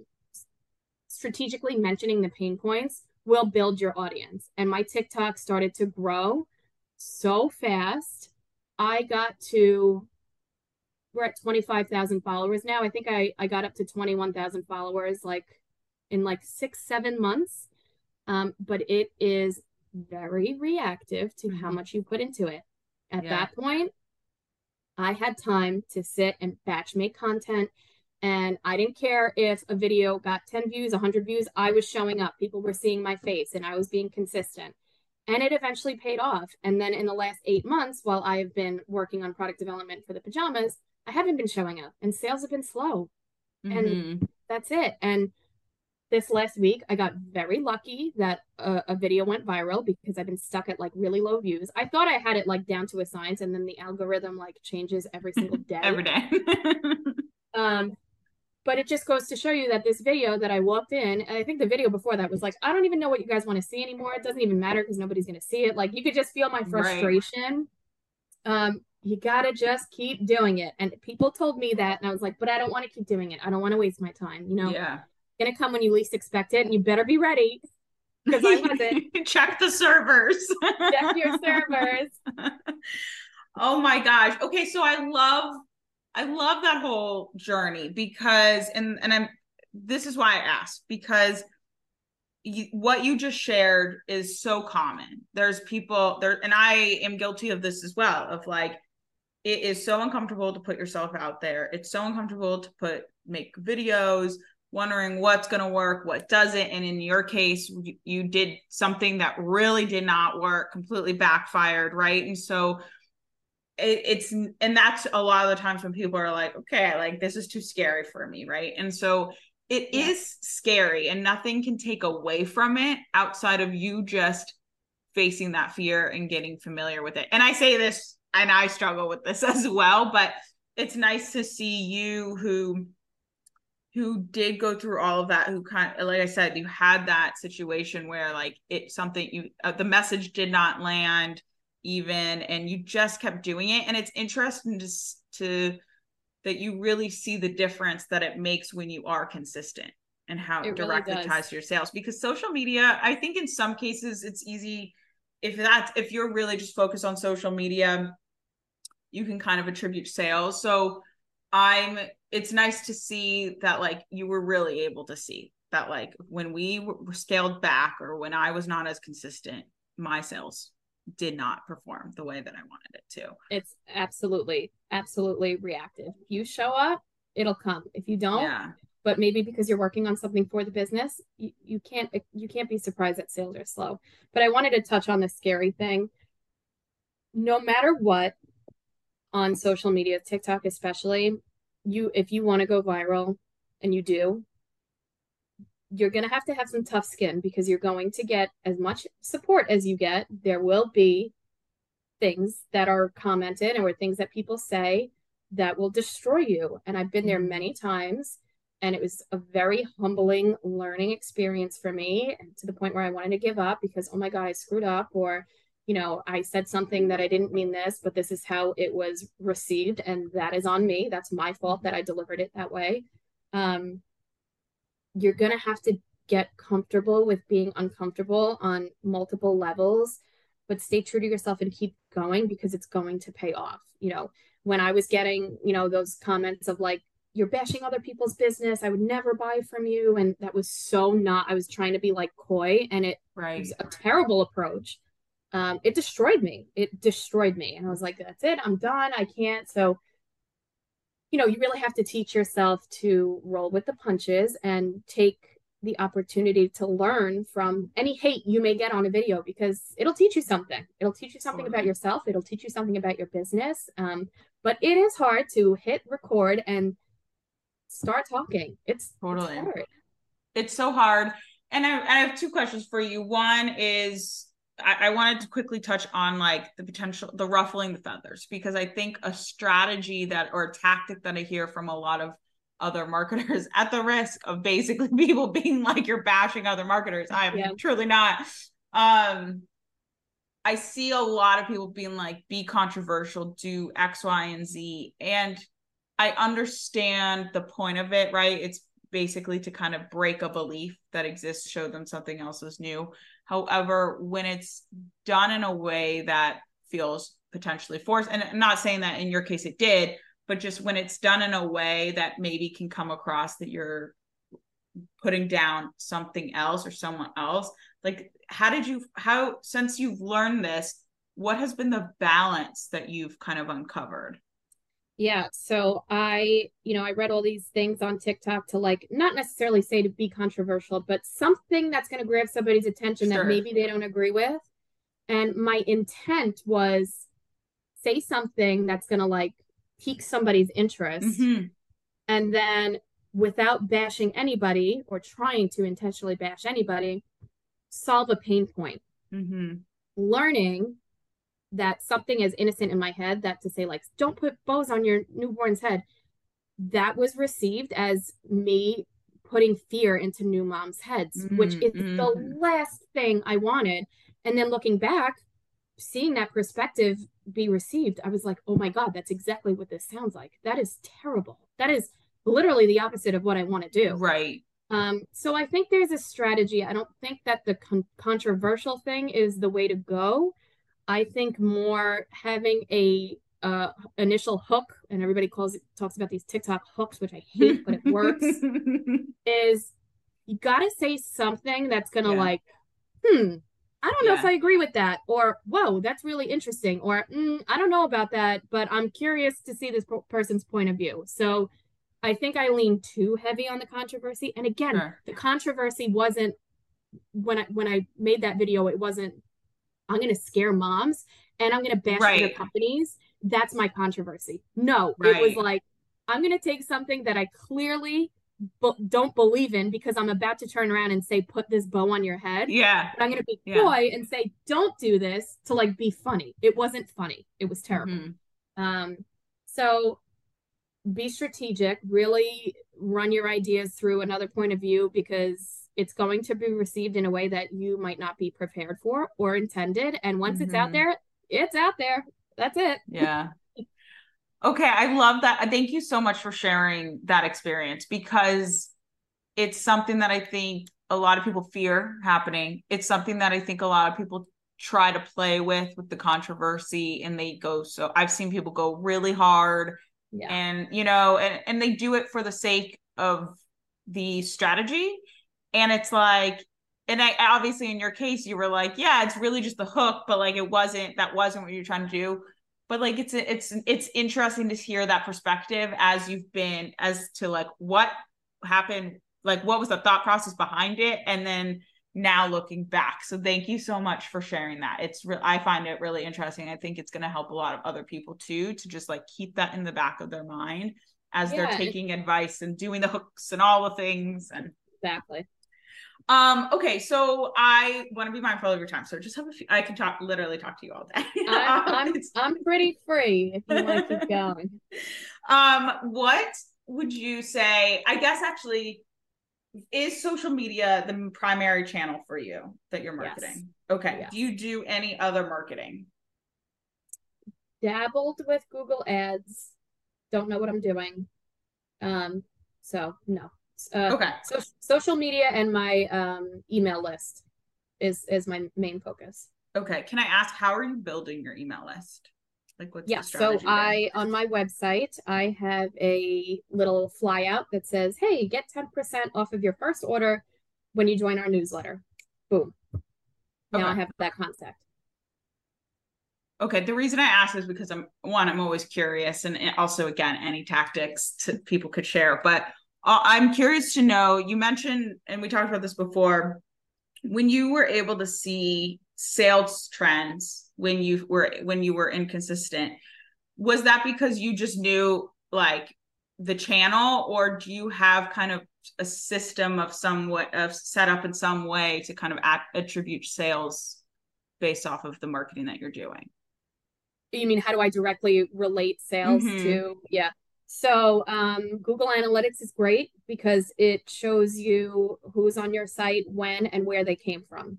strategically mentioning the pain points will build your audience. And my TikTok started to grow so fast. I got to we're at 25,000 followers now. I think I, I got up to 21,000 followers like in like six, seven months. Um, but it is very reactive to how mm-hmm. much you put into it. At yeah. that point, I had time to sit and batch make content. And I didn't care if a video got 10 views, 100 views. I was showing up. People were seeing my face and I was being consistent. And it eventually paid off. And then in the last eight months, while I have been working on product development for the pajamas, I haven't been showing up and sales have been slow. Mm-hmm. And that's it. And this last week, I got very lucky that a, a, video went viral because I've been stuck at like really low views. I thought I had it like down to a science, and then the algorithm like changes every single day. every day. um, but it just goes to show you that this video that I walked in, and I think the video before that was like, I don't even know what you guys want to see anymore. It doesn't even matter because nobody's going to see it. Like you could just feel my frustration. Right. Um, you gotta just keep doing it. And people told me that, and I was like, but I don't want to keep doing it. I don't want to waste my time. You know, yeah, gonna come when you least expect it, and you better be ready because I wasn't. Check the servers. Check your servers. oh my gosh. Okay, so I love, I love that whole journey because, and and I'm. This is why I asked because you, what you just shared is so common. There's people there, and I am guilty of this as well. Of like, it is so uncomfortable to put yourself out there. It's so uncomfortable to put make videos, wondering what's going to work, what doesn't. And in your case, you, you did something that really did not work, completely backfired, right? And so it, it's and that's a lot of the times when people are like, okay, like this is too scary for me, right? And so it yeah. is scary and nothing can take away from it outside of you just facing that fear and getting familiar with it. And I say this and I struggle with this as well, but it's nice to see you who who did go through all of that who kind of like I said you had that situation where like it something you uh, the message did not land even and you just kept doing it. And it's interesting to to that you really see the difference that it makes when you are consistent and how it, it directly really ties to your sales. Because social media I think in some cases it's easy if that's if you're really just focused on social media you can kind of attribute sales. So i'm it's nice to see that like you were really able to see that like when we were scaled back or when i was not as consistent my sales did not perform the way that i wanted it to. It's absolutely absolutely reactive. If you show up it'll come. If you don't yeah. but maybe because you're working on something for the business you, you can't you can't be surprised that sales are slow. But i wanted to touch on the scary thing. No matter what on social media tiktok especially you if you want to go viral and you do you're going to have to have some tough skin because you're going to get as much support as you get. There will be things that are commented or things that people say that will destroy you. And i've been there mm-hmm. many times and it was a very humbling learning experience for me to the point where I wanted to give up because oh my god I screwed up or you know I said something that I didn't mean this but this is how it was received and that is on me. That's my fault that I delivered it that way. Um you're going to have to get comfortable with being uncomfortable on multiple levels but stay true to yourself and keep going because it's going to pay off you know when I was getting you know those comments of like you're bashing other people's business. I would never buy from you. And that was so not, I was trying to be like coy and it right. was a terrible approach. Um, it destroyed me. It destroyed me. And I was like, that's it. I'm done. I can't. So, you know, you really have to teach yourself to roll with the punches and take the opportunity to learn from any hate you may get on a video because it'll teach you something. It'll teach you something about yourself. It'll teach you something about your business. Um, but it is hard to hit record and start talking. It's totally it's, hard. it's so hard. And I, I, have two questions for you. One is I, I wanted to quickly touch on like the potential, the ruffling the feathers, because I think a strategy that or a tactic that I hear from a lot of other marketers at the risk of basically people being like you're bashing other marketers. I am yeah. truly not. Um I see a lot of people being like be controversial, do X, Y, and Z. And I understand the point of it, right? It's basically to kind of break a belief that exists, show them something else is new. However, when it's done in a way that feels potentially forced, and I'm not saying that in your case it did, but just when it's done in a way that maybe can come across that you're putting down something else or someone else like how did you how since you've learned this what has been the balance that you've kind of uncovered yeah so i you know i read all these things on tiktok to like not necessarily say to be controversial but something that's going to grab somebody's attention sure. that maybe they don't agree with and my intent was say something that's going to like pique somebody's interest mm-hmm. and then without bashing anybody or trying to intentionally bash anybody solve a pain point mm-hmm. learning that something is innocent in my head that to say like don't put bows on your newborn's head that was received as me putting fear into new moms heads mm-hmm. which is mm-hmm. the last thing i wanted and then looking back seeing that perspective be received, I was like, oh my God, that's exactly what this sounds like. That is terrible. That is literally the opposite of what I want to do. Right. Um, so I think there's a strategy. I don't think that the con- controversial thing is the way to go. I think more having a uh, initial hook, and everybody calls it talks about these TikTok hooks, which I hate, but it works. is you got to say something that's gonna yeah. like, hmm, I don't know yeah. if I agree with that, or whoa, that's really interesting, or mm, I don't know about that, but I'm curious to see this person's point of view. So I think I lean too heavy on the controversy. And again, sure. the controversy wasn't when I when I made that video, it wasn't I'm gonna scare moms and I'm gonna bash right. other companies. That's my controversy. No, right. it was like I'm gonna take something that I clearly don't believe in because I'm about to turn around and say, put this bow on your head. Yeah. But I'm going to be yeah. coy and say, don't do this to like be funny. It wasn't funny. It was terrible. Mm-hmm. Um, so be strategic, really run your ideas through another point of view because it's going to be received in a way that you might not be prepared for or intended. And once mm-hmm. it's out mm-hmm. there, it's out there. That's it. Yeah. Okay, I love that. Thank you so much for sharing that experience because it's something that I think a lot of people fear happening. It's something that I think a lot of people try to play with with the controversy and they go so I've seen people go really hard yeah. and you know and and they do it for the sake of the strategy and it's like and I obviously in your case you were like yeah it's really just the hook but like it wasn't that wasn't what you're trying to do. But like it's it's it's interesting to hear that perspective as you've been as to like what happened like what was the thought process behind it and then now looking back. So thank you so much for sharing that. It's real i find it really interesting. I think it's going to help a lot of other people too to just like keep that in the back of their mind as yeah, they're taking advice and doing the hooks and all the things and exactly um, okay, so I want to be mindful of your time. So just have a few I can talk literally talk to you all day. I'm, I'm, I'm pretty free if you want to keep going. Um, what would you say? I guess actually is social media the primary channel for you that you're marketing? Yes. Okay. Yes. Do you do any other marketing? Dabbled with Google ads. Don't know what I'm doing. Um, so no. Uh, okay. So, social media and my um, email list is is my main focus. Okay. Can I ask how are you building your email list? Like what's yeah, so I on my website I have a little flyout that says, "Hey, get 10% off of your first order when you join our newsletter." Boom. Now okay. I have that contact. Okay, the reason I ask is because I'm one, I'm always curious, and also again, any tactics to, people could share. But uh, I'm curious to know. You mentioned, and we talked about this before, when you were able to see sales trends when you were when you were inconsistent. Was that because you just knew like the channel, or do you have kind of a system of somewhat of set up in some way to kind of attribute sales based off of the marketing that you're doing? You mean how do I directly relate sales mm-hmm. to? Yeah. So um, Google Analytics is great because it shows you who's on your site, when, and where they came from.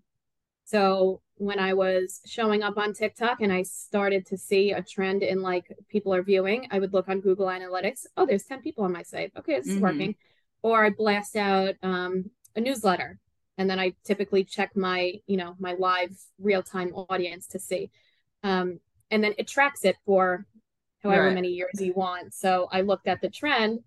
So when I was showing up on TikTok and I started to see a trend in like people are viewing, I would look on Google Analytics. Oh, there's 10 people on my site. Okay, this mm-hmm. is working. Or I blast out um, a newsletter and then I typically check my, you know, my live real time audience to see. Um, and then it tracks it for however right. many years you want. So I looked at the trend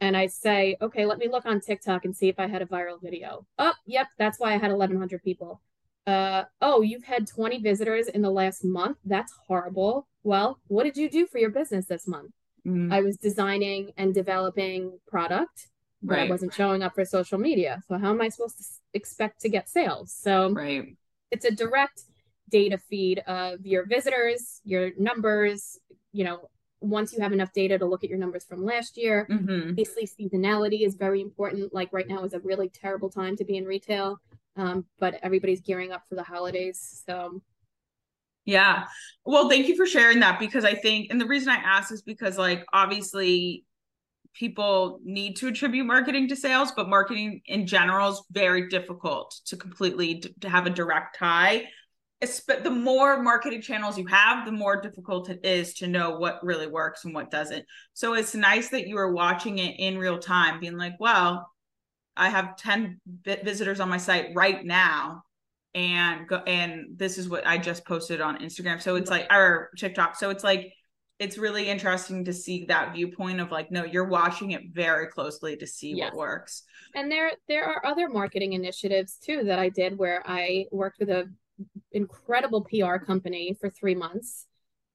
and I say, okay, let me look on TikTok and see if I had a viral video. Oh, yep, that's why I had 1,100 people. Uh, oh, you've had 20 visitors in the last month. That's horrible. Well, what did you do for your business this month? Mm-hmm. I was designing and developing product, but right. I wasn't showing up for social media. So how am I supposed to expect to get sales? So right. it's a direct data feed of your visitors, your numbers, you know, once you have enough data to look at your numbers from last year. Mm-hmm. Obviously, seasonality is very important. Like right now is a really terrible time to be in retail, um, but everybody's gearing up for the holidays. So, yeah. Well, thank you for sharing that because I think, and the reason I ask is because, like, obviously, people need to attribute marketing to sales, but marketing in general is very difficult to completely to have a direct tie the more marketing channels you have, the more difficult it is to know what really works and what doesn't. So it's nice that you are watching it in real time, being like, well, I have 10 visitors on my site right now. And go and this is what I just posted on Instagram. So it's like or TikTok. So it's like it's really interesting to see that viewpoint of like, no, you're watching it very closely to see yes. what works. And there there are other marketing initiatives too that I did where I worked with a incredible PR company for three months.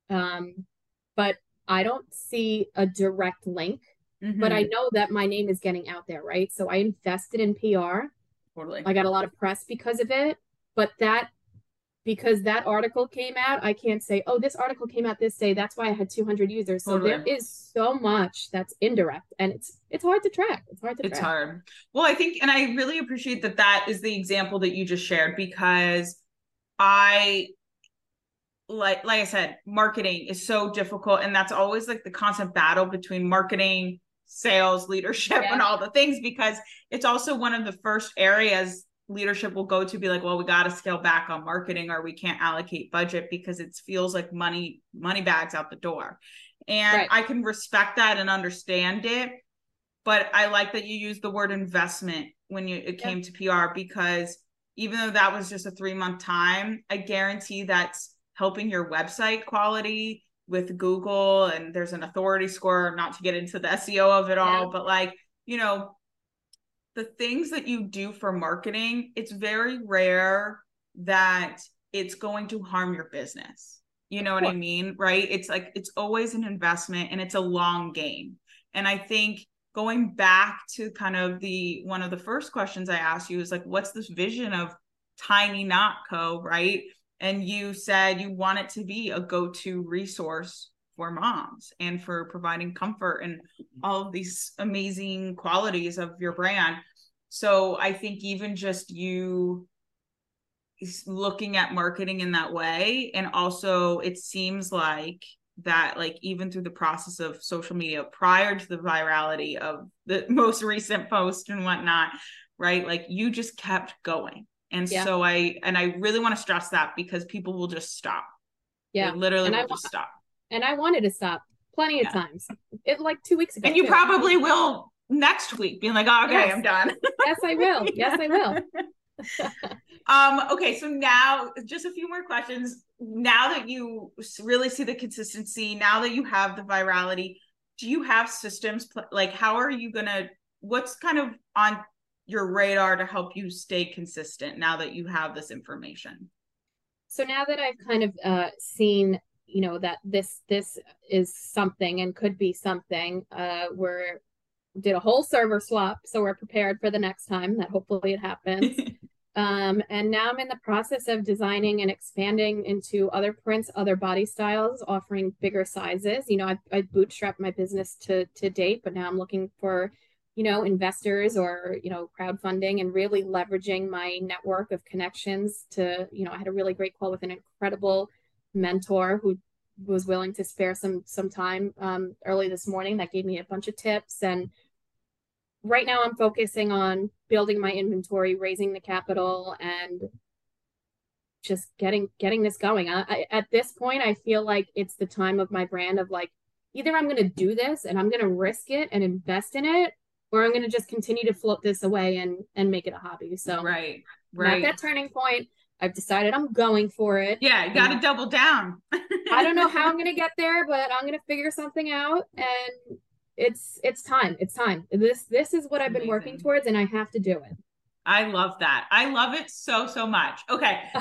Um, but I don't see a direct link. Mm-hmm. But I know that my name is getting out there, right? So I invested in PR. Totally. I got a lot of press because of it. But that because that article came out, I can't say, oh, this article came out this day. That's why I had 200 users. So totally. there is so much that's indirect, and it's it's hard to track. It's hard to. It's track. hard. Well, I think, and I really appreciate that that is the example that you just shared because I like like I said, marketing is so difficult, and that's always like the constant battle between marketing, sales, leadership, yeah. and all the things because it's also one of the first areas leadership will go to be like well we got to scale back on marketing or we can't allocate budget because it feels like money money bags out the door and right. i can respect that and understand it but i like that you use the word investment when you it came to pr because even though that was just a three month time, I guarantee that's helping your website quality with Google. And there's an authority score, not to get into the SEO of it all, yeah. but like, you know, the things that you do for marketing, it's very rare that it's going to harm your business. You know what I mean? Right? It's like it's always an investment and it's a long game. And I think going back to kind of the one of the first questions I asked you is like, what's this vision of Tiny Knot Co. Right? And you said you want it to be a go-to resource for moms and for providing comfort and all of these amazing qualities of your brand. So I think even just you looking at marketing in that way and also it seems like that like even through the process of social media prior to the virality of the most recent post and whatnot right? Like you just kept going. And yeah. so i and i really want to stress that because people will just stop. Yeah. they literally and will I, just stop. and i wanted to stop plenty of yeah. times. It like two weeks ago and you too. probably will next week being like oh, okay yes. i'm done. Yes i will. Yes i will um okay so now just a few more questions now that you really see the consistency, now that you have the virality, do you have systems like how are you going to what's kind of on your radar to help you stay consistent now that you have this information? So now that I've kind of uh, seen, you know, that this this is something and could be something, uh, we're did a whole server swap, so we're prepared for the next time that hopefully it happens. Um, and now I'm in the process of designing and expanding into other prints, other body styles, offering bigger sizes. You know, I've, I've bootstrapped my business to to date, but now I'm looking for, you know, investors or you know, crowdfunding and really leveraging my network of connections. To you know, I had a really great call with an incredible mentor who was willing to spare some some time um, early this morning that gave me a bunch of tips and right now i'm focusing on building my inventory raising the capital and just getting getting this going. I, I, at this point i feel like it's the time of my brand of like either i'm going to do this and i'm going to risk it and invest in it or i'm going to just continue to float this away and and make it a hobby. So right right at that turning point. I've decided I'm going for it. Yeah, you got to double down. I don't know how I'm going to get there, but I'm going to figure something out and it's it's time. It's time. This this is what I've been working towards and I have to do it. I love that. I love it so so much. Okay.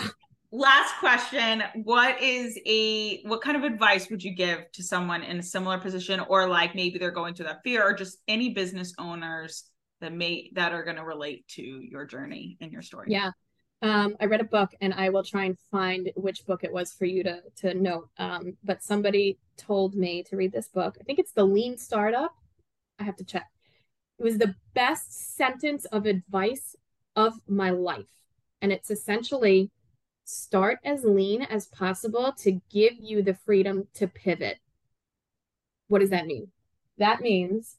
Last question, what is a what kind of advice would you give to someone in a similar position or like maybe they're going through that fear or just any business owners that may that are going to relate to your journey and your story? Yeah. Um, I read a book and I will try and find which book it was for you to to note. Um, but somebody told me to read this book. I think it's The Lean Startup. I have to check. It was the best sentence of advice of my life. And it's essentially start as lean as possible to give you the freedom to pivot. What does that mean? That means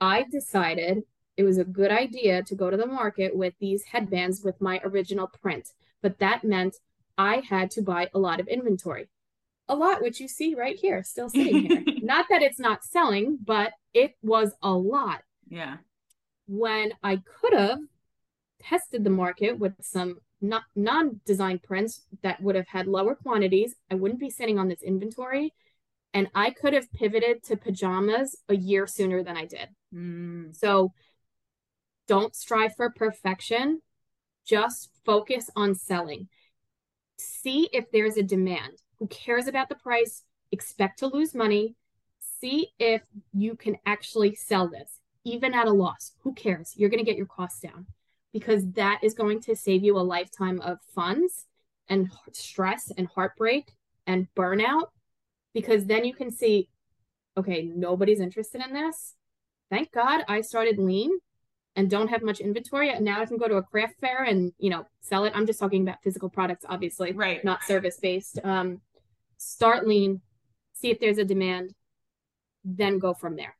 I decided it was a good idea to go to the market with these headbands with my original print, but that meant I had to buy a lot of inventory. A lot, which you see right here, still sitting here. not that it's not selling, but it was a lot. Yeah. When I could have tested the market with some non design prints that would have had lower quantities, I wouldn't be sitting on this inventory. And I could have pivoted to pajamas a year sooner than I did. Mm. So don't strive for perfection. Just focus on selling. See if there's a demand. Who cares about the price? Expect to lose money. See if you can actually sell this, even at a loss. Who cares? You're going to get your costs down because that is going to save you a lifetime of funds and stress and heartbreak and burnout because then you can see okay nobody's interested in this thank god i started lean and don't have much inventory and now i can go to a craft fair and you know sell it. I'm just talking about physical products obviously right. not service based um start lean see if there's a demand then go from there.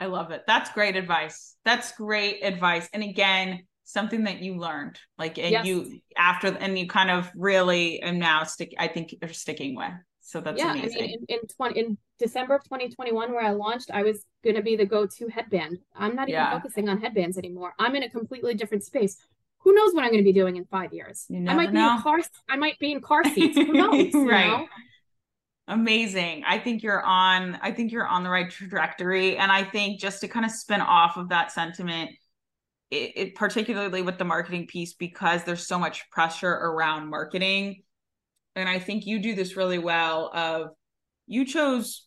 I love it. That's great advice. That's great advice. And again something that you learned like and yes. you after and you kind of really and now stick i think you're sticking with so that's yeah, amazing. I mean, in, in 20 in December of 2021, where I launched, I was gonna be the go-to headband. I'm not even yeah. focusing on headbands anymore. I'm in a completely different space. Who knows what I'm gonna be doing in five years? You I might know. be in car. I might be in car seats. Who knows? right. Know? Amazing. I think you're on. I think you're on the right trajectory, and I think just to kind of spin off of that sentiment. It, it particularly with the marketing piece because there's so much pressure around marketing and I think you do this really well of you chose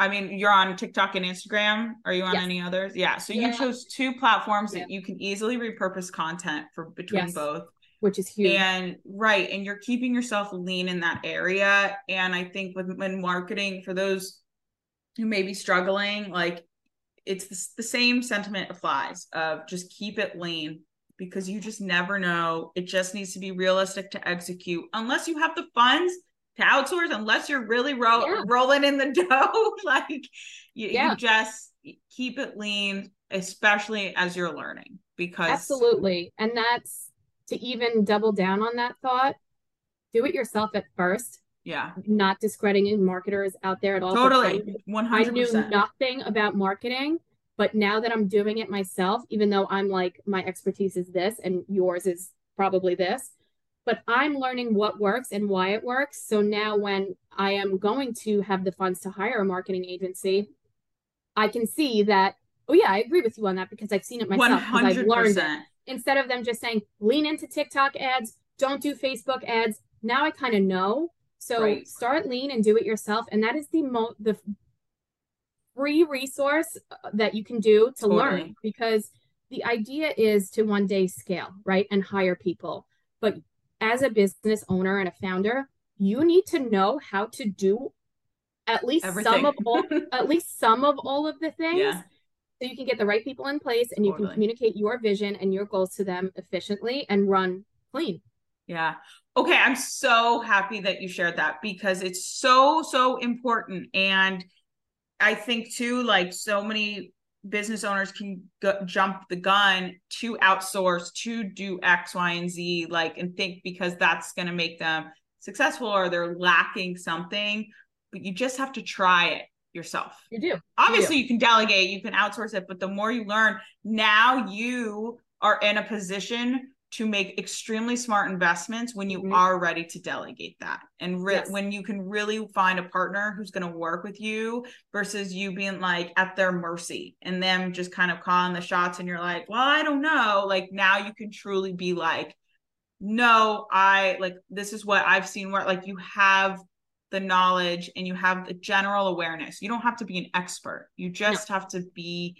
I mean, you're on TikTok and Instagram. Are you on yes. any others? Yeah. So yeah. you chose two platforms yeah. that you can easily repurpose content for between yes. both. Which is huge. And right. And you're keeping yourself lean in that area. And I think with when marketing for those who may be struggling, like it's the, the same sentiment applies of just keep it lean because you just never know. It just needs to be realistic to execute unless you have the funds to outsource, unless you're really ro- yeah. rolling in the dough. like you, yeah. you just keep it lean, especially as you're learning because absolutely. And that's to even double down on that thought, do it yourself at first. Yeah. Not discrediting marketers out there at all. Totally. 100%. I knew nothing about marketing but now that I'm doing it myself, even though I'm like, my expertise is this and yours is probably this, but I'm learning what works and why it works. So now when I am going to have the funds to hire a marketing agency, I can see that, oh, yeah, I agree with you on that because I've seen it myself. 100%. I've learned it. Instead of them just saying, lean into TikTok ads, don't do Facebook ads. Now I kind of know. So right. start lean and do it yourself. And that is the mo the free resource uh, that you can do to totally. learn because the idea is to one day scale, right? And hire people. But as a business owner and a founder, you need to know how to do at least Everything. some of all at least some of all of the things yeah. so you can get the right people in place and you totally. can communicate your vision and your goals to them efficiently and run clean Yeah. Okay. I'm so happy that you shared that because it's so, so important. And I think too, like so many business owners can go, jump the gun to outsource to do X, Y, and Z, like, and think because that's going to make them successful or they're lacking something, but you just have to try it yourself. You do. Obviously, you, do. you can delegate, you can outsource it, but the more you learn, now you are in a position to make extremely smart investments when you mm-hmm. are ready to delegate that and re- yes. when you can really find a partner who's going to work with you versus you being like at their mercy and them just kind of calling the shots and you're like well i don't know like now you can truly be like no i like this is what i've seen where like you have the knowledge and you have the general awareness you don't have to be an expert you just no. have to be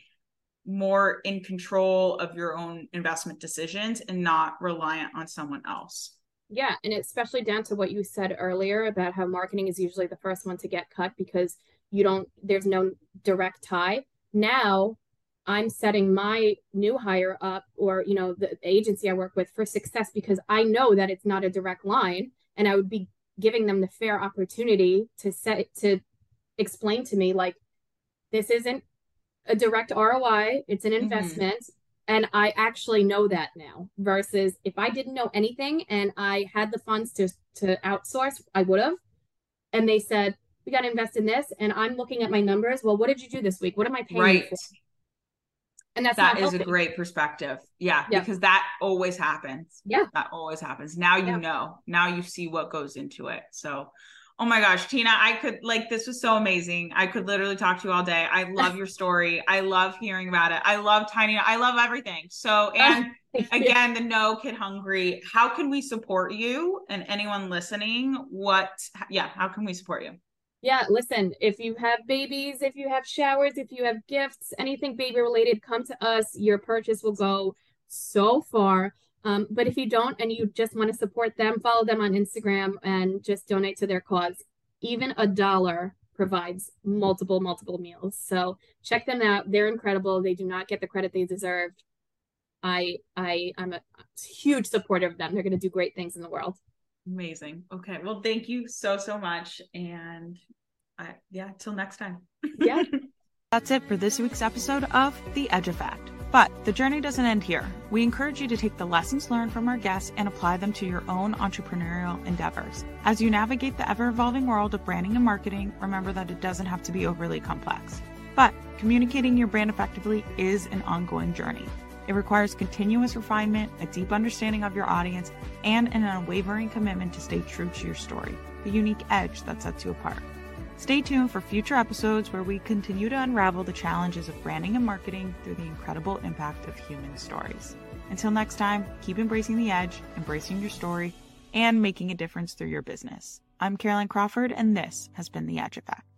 more in control of your own investment decisions and not reliant on someone else. Yeah, and especially down to what you said earlier about how marketing is usually the first one to get cut because you don't there's no direct tie. Now, I'm setting my new hire up or you know the agency I work with for success because I know that it's not a direct line and I would be giving them the fair opportunity to set to explain to me like this isn't a direct ROI, it's an mm-hmm. investment. Mm-hmm. And I actually know that now versus if I didn't know anything and I had the funds to, to outsource, I would have. And they said, we got to invest in this. And I'm looking at my numbers. Well, what did you do this week? What am I paying right. for? And that's that is a great perspective. Yeah, yeah, because that always happens. Yeah. That always happens. Now you yeah. know. Now you see what goes into it. So Oh my gosh, Tina, I could like this was so amazing. I could literally talk to you all day. I love your story. I love hearing about it. I love Tiny. I love everything. So, and again, the No Kid Hungry. How can we support you and anyone listening? What, yeah, how can we support you? Yeah, listen, if you have babies, if you have showers, if you have gifts, anything baby related, come to us. Your purchase will go so far. Um, but if you don't and you just want to support them, follow them on Instagram and just donate to their cause. Even a dollar provides multiple, multiple meals. So check them out. They're incredible. They do not get the credit they deserve. I I I'm a huge supporter of them. They're going to do great things in the world. Amazing. Okay. Well, thank you so so much and I yeah, till next time. Yeah. That's it for this week's episode of The Edge Effect. But the journey doesn't end here. We encourage you to take the lessons learned from our guests and apply them to your own entrepreneurial endeavors. As you navigate the ever evolving world of branding and marketing, remember that it doesn't have to be overly complex. But communicating your brand effectively is an ongoing journey. It requires continuous refinement, a deep understanding of your audience, and an unwavering commitment to stay true to your story, the unique edge that sets you apart. Stay tuned for future episodes where we continue to unravel the challenges of branding and marketing through the incredible impact of human stories. Until next time, keep embracing the edge, embracing your story, and making a difference through your business. I'm Caroline Crawford, and this has been The Edge Effect.